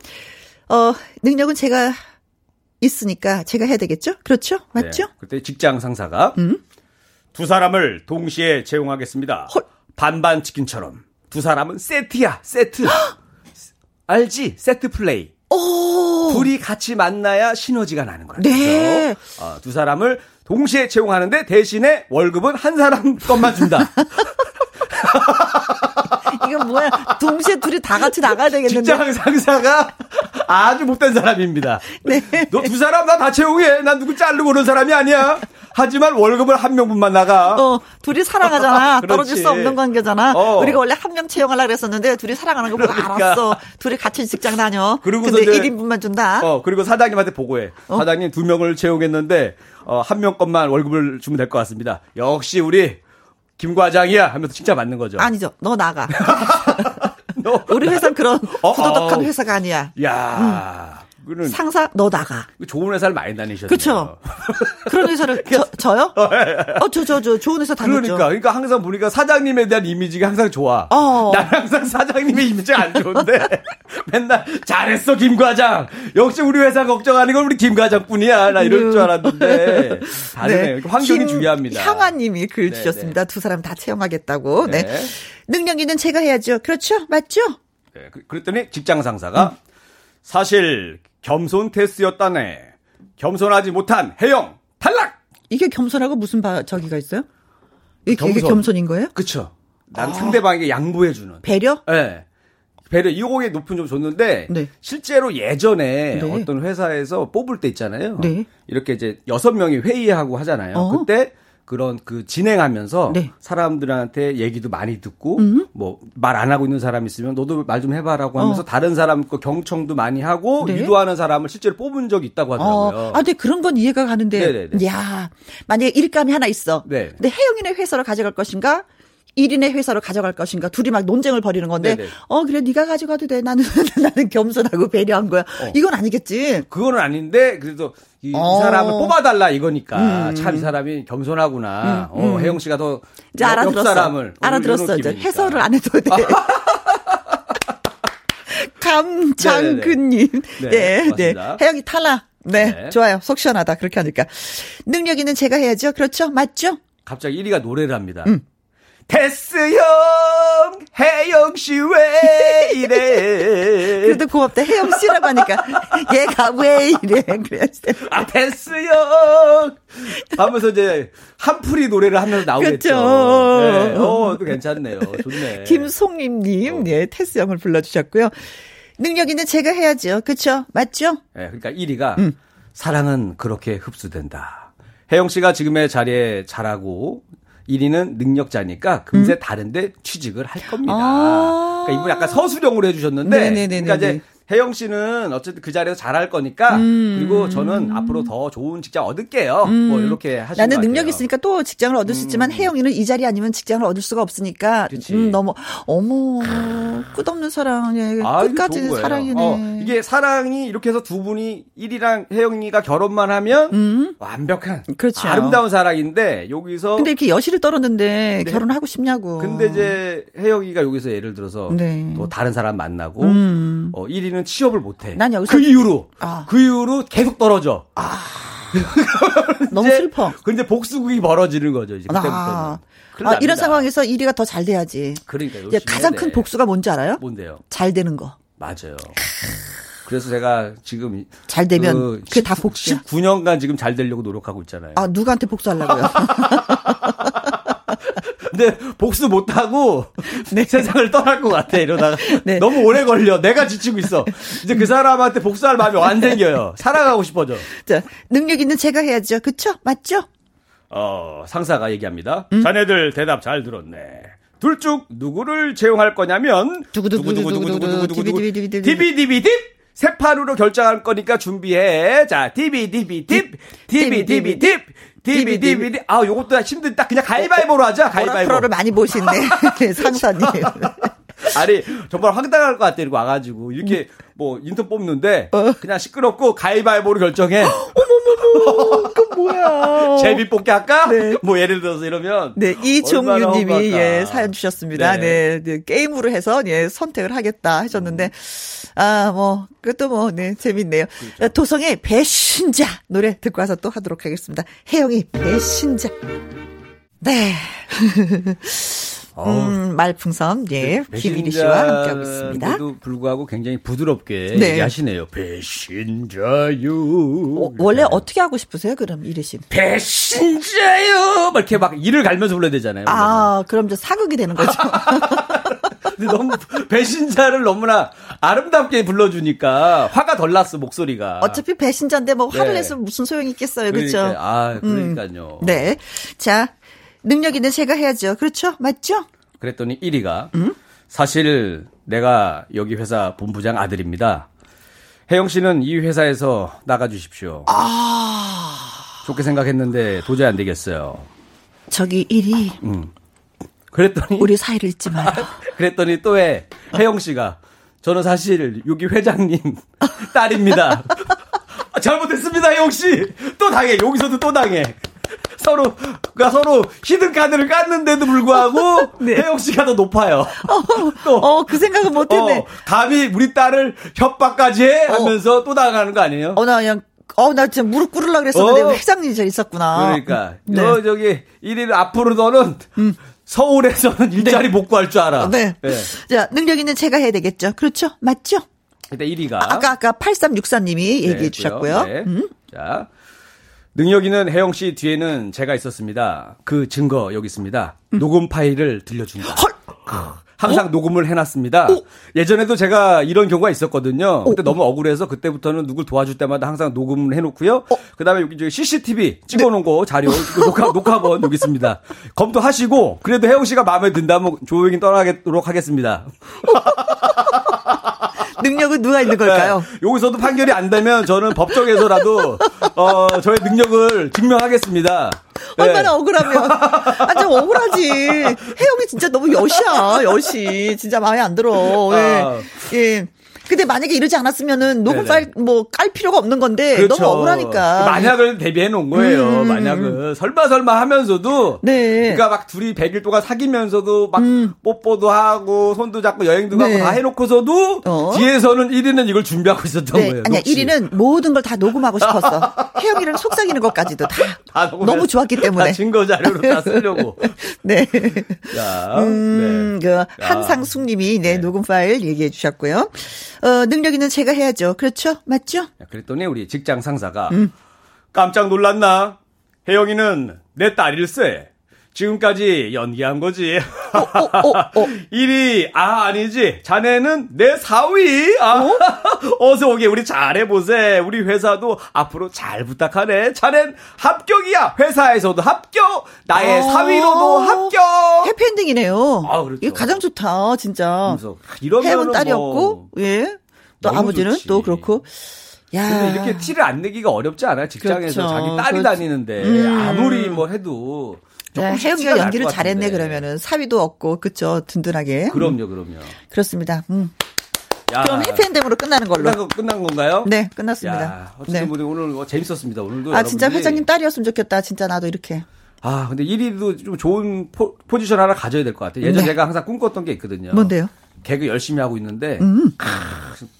S1: 어, 능력은 제가 있으니까 제가 해야 되겠죠? 그렇죠? 맞죠? 네.
S5: 그때 직장 상사가. 음? 두 사람을 동시에 채용하겠습니다. 헐. 반반 치킨처럼. 두 사람은 세트야, 세트. 알지? 세트 플레이. 오. 둘이 같이 만나야 시너지가 나는 거예요. 네. 어, 두 사람을 동시에 채용하는데 대신에 월급은 한 사람 것만 준다.
S1: 이건 뭐야? 동시에 둘이 다 같이 나가야 되겠는데.
S5: 직장 상사가 아주 못된 사람입니다. 네. 너 두 사람 다다 채용해. 난 누구 자르고 오는 사람이 아니야. 하지만 월급을 한 명분만 나가.
S1: 어, 둘이 사랑하잖아. 떨어질 수 없는 관계잖아. 어. 우리가 원래 한 명 채용하려고 그랬었는데 둘이 사랑하는 거 보고 그러니까. 알았어. 둘이 같이 직장 다녀. 그리고 근데 1인분만 준다.
S5: 어, 그리고 사장님한테 보고해. 어? 사장님 두 명을 채용했는데 어, 한 명 것만 월급을 주면 될 것 같습니다. 역시 우리 김 과장이야 하면서 칭찬 받는 거죠.
S1: 아니죠. 너 나가. 너 우리 회사는 그런 어, 후더덕한 어, 회사가 아니야.
S5: 야.
S1: 음. 상사 너 나가.
S5: 좋은 회사를 많이 다니셨어요.
S1: 그렇죠. 그런 회사를 저, 저요? 어 저 저 저 좋은 회사 다녔죠.
S5: 그러니까 그러니까 항상 보니까 사장님에 대한 이미지가 항상 좋아. 어. 난 항상 사장님의 이미지가 안 좋은데 맨날 잘했어 김 과장. 역시 우리 회사 걱정하는 건 우리 김 과장뿐이야. 나 이럴 줄 알았는데 다르네요. 네. 환경이 중요합니다.
S1: 향아님이 글 네, 주셨습니다. 네. 두 사람 다 채용하겠다고. 네. 네. 능력 있는 제가 해야죠. 그렇죠, 맞죠?
S5: 네. 그, 그랬더니 직장 상사가 음. 사실 겸손 테스트였다네. 겸손하지 못한 해영 탈락.
S1: 이게 겸손하고 무슨 바, 저기가 있어요? 이게 겸손. 겸손인 거예요?
S5: 그쵸. 난 아. 상대방에게 양보해주는.
S1: 배려?
S5: 네. 배려 이호공의 높은 좀 줬는데 네. 실제로 예전에 네. 어떤 회사에서 뽑을 때 있잖아요. 네. 이렇게 이제 여섯 명이 회의하고 하잖아요. 어? 그때 그런 그 진행하면서 네. 사람들한테 얘기도 많이 듣고 음? 뭐말 안 하고 있는 사람 있으면 너도 말 좀 해봐라고 하면서 어. 다른 사람 거 경청도 많이 하고 네. 유도하는 사람을 실제로 뽑은 적이 있다고 하더라고요.
S1: 어. 아, 근데 그런 건 이해가 가는데, 네네네. 야 만약에 일감이 하나 있어. 네. 근데 혜영이네 회사로 가져갈 것인가? 1인의 회사로 가져갈 것인가 둘이 막 논쟁을 벌이는 건데 네네. 어 그래 네가 가져가도 돼 나는 나는 겸손하고 배려한 거야 어. 이건 아니겠지
S5: 그거는 아닌데 그래도 이, 어. 이 사람을 뽑아달라 이거니까 음. 참이 사람이 겸손하구나 음. 어, 음. 혜영 씨가 더
S1: 이제 알아들었어 사람을 알아들었어 이제 해설을 안 해도 돼 감장근님. 네, 네. 네. 혜영이 탈락. 네, 네, 좋아요. 속 시원하다. 그렇게 하니까. 능력 있는 제가 해야죠. 그렇죠? 맞죠?
S5: 갑자기 1위가 노래를 합니다. 음. 테스 형, 혜영 씨 왜 이래?
S1: 그래도 고맙다. 혜영 씨라고 하니까 얘가 왜 이래? 그래야지.
S5: 아 테스 형 하면서 이제 한풀이 노래를 하면서 나오겠죠. 네. 어, 또 괜찮네요. 좋네.
S1: 김송림님, 어. 네, 테스 형을 불러주셨고요. 능력 있는 제가 해야죠. 그렇죠? 맞죠?
S5: 네, 그러니까 1위가 음. 사랑은 그렇게 흡수된다. 혜영 씨가 지금의 자리에 잘하고 1위는 능력자니까 금세 음? 다른데 취직을 할 겁니다. 아~ 그러니까 이분 약간 서술형으로 해주셨는데, 네네네네. 그러니까 이제 혜영 씨는 어쨌든 그 자리에서 잘할 거니까 음. 그리고 저는 앞으로 더 좋은 직장 얻을게요. 음. 뭐 이렇게 하시는
S1: 나는 능력 있으니까 또 직장을 얻을 수 있지만 음. 혜영이는 이 자리 아니면 직장을 얻을 수가 없으니까 음, 너무 어머 끝없는 사랑에 아, 끝까지 사랑이네. 어,
S5: 이게 사랑이 이렇게 해서 두 분이 1이랑 혜영이가 결혼만 하면 음. 완벽한 그렇죠. 아름다운 사랑인데 여기서
S1: 근데 이렇게 여실히 떨었는데 네. 결혼하고 싶냐고.
S5: 근데 이제 혜영이가 여기서 예를 들어서 네. 또 다른 사람 만나고 음. 어 1위는 자기는 취업을 못해. 난 여기서 그 이후로 아. 그 이후로 계속 떨어져. 아.
S1: 너무 슬퍼.
S5: 근데 복수극이 벌어지는 거죠 이제 그때부터는. 아.
S1: 아, 이런 상황에서 1위가 더 잘 돼야지.
S5: 그러니까
S1: 가장 큰 복수가 뭔지 알아요?
S5: 뭔데요?
S1: 잘 되는 거.
S5: 맞아요. 그래서 제가 지금
S1: 잘 되면 그 그게 다 복수.
S5: 19년간 지금 잘 되려고 노력하고 있잖아요.
S1: 아 누구한테 복수하려고요?
S5: 근데 복수 못하고 네. 세상을 떠날 것 같아 이러다가 네. 너무 오래 걸려. 내가 지치고 있어. 이제 그 사람한테 복수할 마음이 안 생겨요. 살아가고 싶어져.
S1: 자 능력 있는 제가 해야죠. 그쵸? 맞죠?
S5: 어 상사가 얘기합니다. 음? 자네들 대답 잘 들었네. 둘 중 누구를 채용할 거냐면 두구두구두구두구두구두구두구 디비디비딥 세 판으로 결정할 거니까 준비해. 자, 디비디비딥 디비디비딥 디비 디비 아 요것도 힘들다 그냥 가위바위보로 하자 가위바위보.
S1: 프로를 많이 보시네 상사님
S5: 아니 정말 황당할 것 같아 이러고 와가지고 이렇게 뭐 인턴 뽑는데 어. 그냥 시끄럽고 가위바위보로 결정해
S1: 어머머머 그 뭐야
S5: 제비 뽑기 할까 네. 뭐 예를 들어서 이러면
S1: 네 이종유님이 예 사연 주셨습니다 네. 네. 네 게임으로 해서 예 선택을 하겠다 하셨는데 음. 아, 뭐, 그것도 뭐, 네, 재밌네요. 그렇죠. 도성의 배신자 노래 듣고 와서 또 하도록 하겠습니다. 혜영이 배신자. 네. 음, 말풍선, 예, 김일희 씨와 함께하고 있습니다.
S5: 도 불구하고 굉장히 부드럽게 네. 얘기하시네요. 배신자유.
S1: 어, 원래 어떻게 하고 싶으세요, 그럼 이리 씨?
S5: 배신자유! 막 이렇게 막 이를 갈면서 불러야 되잖아요.
S1: 아, 그럼 저 사극이 되는 거죠.
S5: 너무 배신자를 너무나 아름답게 불러주니까 화가 덜 났어 목소리가.
S1: 어차피 배신자인데 뭐 화를 네. 내서 무슨 소용이 있겠어요, 그렇죠?
S5: 그러니까, 아, 그러니까요.
S1: 음. 네, 자 능력 있는 제가 해야죠, 그렇죠? 맞죠?
S5: 그랬더니 1위가 음? 사실 내가 여기 회사 본부장 아들입니다. 혜영 씨는 이 회사에서 나가 주십시오. 아. 좋게 생각했는데 도저히 안 되겠어요.
S1: 저기 1위. 음.
S5: 그랬더니
S1: 우리 사이를 잊지 마요.
S5: 그랬더니 또 해 혜영 씨가 저는 사실 여기 회장님 딸입니다. 아, 잘못했습니다, 혜영 씨. 또 당해. 여기서도 또 당해. 서로가 서로 히든 카드를 깠는데도 불구하고 네. 혜영 씨가 더 높아요.
S1: 어, 또, 어, 그 생각은 못했네. 어,
S5: 감히 우리 딸을 협박까지 해 하면서 어. 또 당하는 거 아니에요?
S1: 어, 나 그냥 어, 나 진짜 무릎 꿇으려고 그랬었는데 어. 회장님이 저 있었구나.
S5: 그러니까. 네. 너 저기 1일 앞으로 너는 음. 서울에서는 일자리 네. 못 구할 줄 알아.
S1: 네. 네. 자, 능력 있는 제가 해야 되겠죠. 그렇죠? 맞죠?
S5: 일단 1위가.
S1: 아 까, 아까 8364님이 얘기해 네, 주셨고요. 네. 음.
S5: 자. 능력 있는 혜영 씨 뒤에는 제가 있었습니다. 그 증거 여기 있습니다. 음. 녹음 파일을 들려준다. 헐! 항상 어? 녹음을 해놨습니다. 어? 예전에도 제가 이런 경우가 있었거든요. 그때 어? 너무 억울해서 그때부터는 누굴 도와줄 때마다 항상 녹음을 해놓고요. 어? 그 다음에 여기 저기 CCTV 찍어놓은 네. 거 자료 녹화 녹화본 여기 있습니다. 검토하시고 그래도 혜영 씨가 마음에 든다면 조용히 떠나도록 하겠습니다.
S1: 능력은 누가 있는 걸까요?
S5: 네, 여기서도 판결이 안 되면 저는 법정에서라도 어, 저의 능력을 증명하겠습니다.
S1: 네. 얼마나 억울하면. 아, 좀 억울하지. 혜영이 진짜 너무 여시야, 여시. 진짜 마음에 안 들어. 예. 아. 예. 근데 만약에 이러지 않았으면은 녹음 파일 뭐 깔 필요가 없는 건데 그렇죠. 너무 억울하니까.
S5: 만약을 대비해 놓은 거예요. 음. 만약을 설마 설마 하면서도 네. 그러니까 막 둘이 100일 동안 사귀면서도 막 음. 뽀뽀도 하고 손도 잡고 여행도 네. 가고 다 해놓고서도 어? 뒤에서는 1위는 이걸 준비하고 있었던 네. 거예요.
S1: 아니야 1위는 모든 걸 다 녹음하고 싶었어. 혜영이랑 속삭이는 것까지도 다, 다 너무 좋았기 때문에.
S5: 증거 자료로 다 쓰려고.
S1: 네. 자, 음, 네. 그 한상숙님이 네, 네, 녹음 파일 얘기해 주셨고요. 어, 능력 있는 제가 해야죠. 그렇죠? 맞죠?
S5: 그랬더니 우리 직장 상사가 음. 깜짝 놀랐나? 혜영이는 내 딸일세. 지금까지 연기한 거지. 어, 어, 어, 어. 1위, 아, 아니지. 자네는 내 4위. 아, 어? 서 오게. 우리 잘해보세. 우리 회사도 앞으로 잘 부탁하네. 자넨 합격이야. 회사에서도 합격. 나의 아, 4위로도 합격.
S1: 해피엔딩이네요. 아, 그렇죠. 이거 가장 좋다, 진짜. 이러면 딸이었고, 뭐 예. 또 아버지는 좋지. 또 그렇고.
S5: 야. 근데 이렇게 티를 안 내기가 어렵지 않아요? 직장에서 그렇죠. 자기 딸이 그렇지. 다니는데 음. 아무리 뭐 해도
S1: 네, 혜영이가 연기를 잘했네 그러면은 사위도 없고 그쵸 든든하게.
S5: 그럼요, 그럼요.
S1: 그렇습니다. 음. 야. 그럼 해피엔딩으로 끝나는 걸로.
S5: 끝난, 끝난 건가요?
S1: 네, 끝났습니다.
S5: 야, 어쨌든 네. 뭐 오늘 뭐 재밌었습니다. 오늘도.
S1: 아, 진짜 회장님 딸이었으면 좋겠다. 진짜 나도 이렇게.
S5: 아, 근데 1위도 좀 좋은 포, 지션 하나 가져야 될 것 같아요. 예전에 네. 제가 항상 꿈꿨던 게 있거든요.
S1: 뭔데요?
S5: 개그 열심히 하고 있는데 음. 크,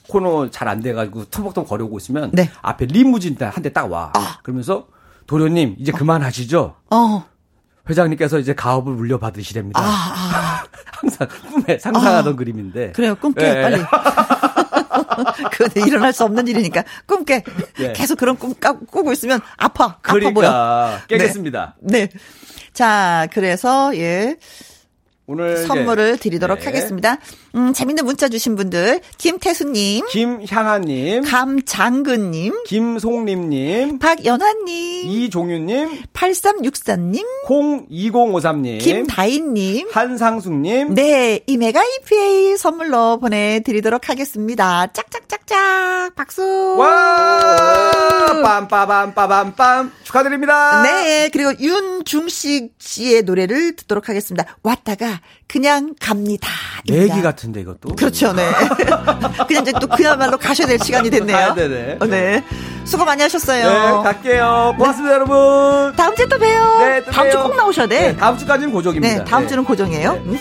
S5: 코너 잘 안 돼가지고 투벅투벅 거려오고 있으면 네. 앞에 리무진 한 대 딱 와. 아. 그러면서 도련님 이제 그만하시죠. 어. 회장님께서 이제 가업을 물려받으시렵니다. 아, 아. 항상 꿈에 상상하던 아, 그림인데.
S1: 그래요, 꿈깨, 네. 빨리. 그건 일어날 수 없는 일이니까 꿈깨. 네. 계속 그런 꿈 꾸고 있으면 아파.
S5: 그러니까
S1: 아파 보여.
S5: 깨겠습니다.
S1: 네. 네. 자, 그래서, 예. 오늘 선물을 드리도록 네. 하겠습니다. 음, 재밌는 문자 주신 분들 김태수님,
S5: 김향아님,
S1: 감장근님,
S5: 김송림님,
S1: 박연하님,
S5: 이종윤님,
S1: 8364님,
S5: 02053님,
S1: 김다인님,
S5: 한상숙님,
S1: 네 이메가 EPA 선물로 보내드리도록 하겠습니다. 짝짝짝짝 박수.
S5: 와 빰빠밤빠밤빰 축하드립니다.
S1: 네 그리고 윤중식 씨의 노래를 듣도록 하겠습니다. 왔다가 그냥 갑니다.
S5: 얘기 같은데 이것도.
S1: 그렇죠, 네. 그냥 이제 또 그야말로 가셔야 될 시간이 됐네요. 아,
S5: 네네.
S1: 어, 네. 수고 많이 하셨어요.
S5: 네, 갈게요. 고맙습니다, 네. 여러분.
S1: 다음 주에 또 봬요. 네, 또 다음 주 꼭 나오셔야 돼. 네,
S5: 다음 주까지는 고정입니다.
S1: 네, 다음 네. 주는 고정이에요. 네.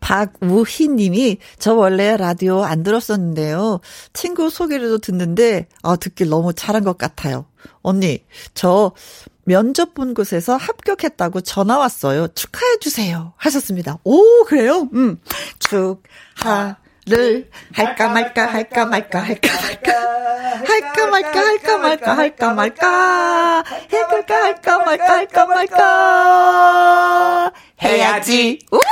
S1: 박우희 님이 저 원래 라디오 안 들었었는데요. 친구 소개로도 듣는데 아 듣길 너무 잘한 것 같아요. 언니, 저 면접 본 곳에서 합격했다고 전화 왔어요. 축하해 주세요. 하셨습니다. 오, 그래요? 음. 축하 를 할까 말까 할까 말까 할까 말까 할까 말까 할까 말까 할까 말까 할까 할까 말까 할까 말까 해야지. 우후!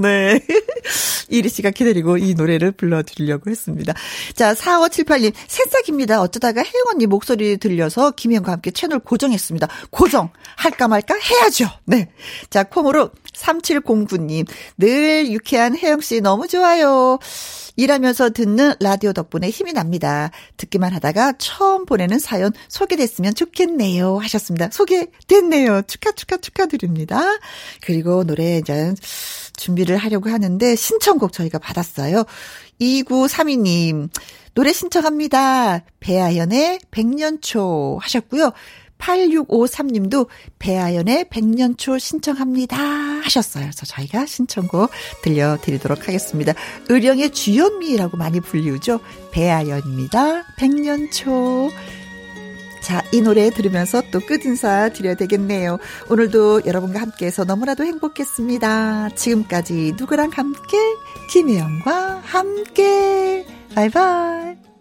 S1: 네. 이리 씨가 기다리고 이 노래를 불러드리려고 했습니다. 자, 4578님, 새싹입니다. 어쩌다가 혜영 언니 목소리 들려서 김혜영과 함께 채널 고정했습니다. 고정! 할까 말까 해야죠. 네. 자, 콩으로 3709님, 늘 유쾌한 혜영 씨 너무 좋아요. 일하면서 듣는 라디오 덕분에 힘이 납니다. 듣기만 하다가 처음 보내는 사연 소개됐으면 좋겠네요. 하셨습니다. 소개됐네요. 축하, 축하, 축하드립니다. 그리고 노래 이제 준비를 하려고 하는데 신청곡 저희가 받았어요. 2932님, 노래 신청합니다. 배아연의 백년초 하셨고요. 8653님도 배아연의 백년초 신청합니다 하셨어요. 그래서 저희가 신청곡 들려드리도록 하겠습니다. 의령의 주현미라고 많이 불리우죠. 배아연입니다. 백년초. 자, 이 노래 들으면서 또 끝인사 드려야 되겠네요. 오늘도 여러분과 함께해서 너무나도 행복했습니다. 지금까지 누구랑 함께? 김혜영과 함께. 바이바이.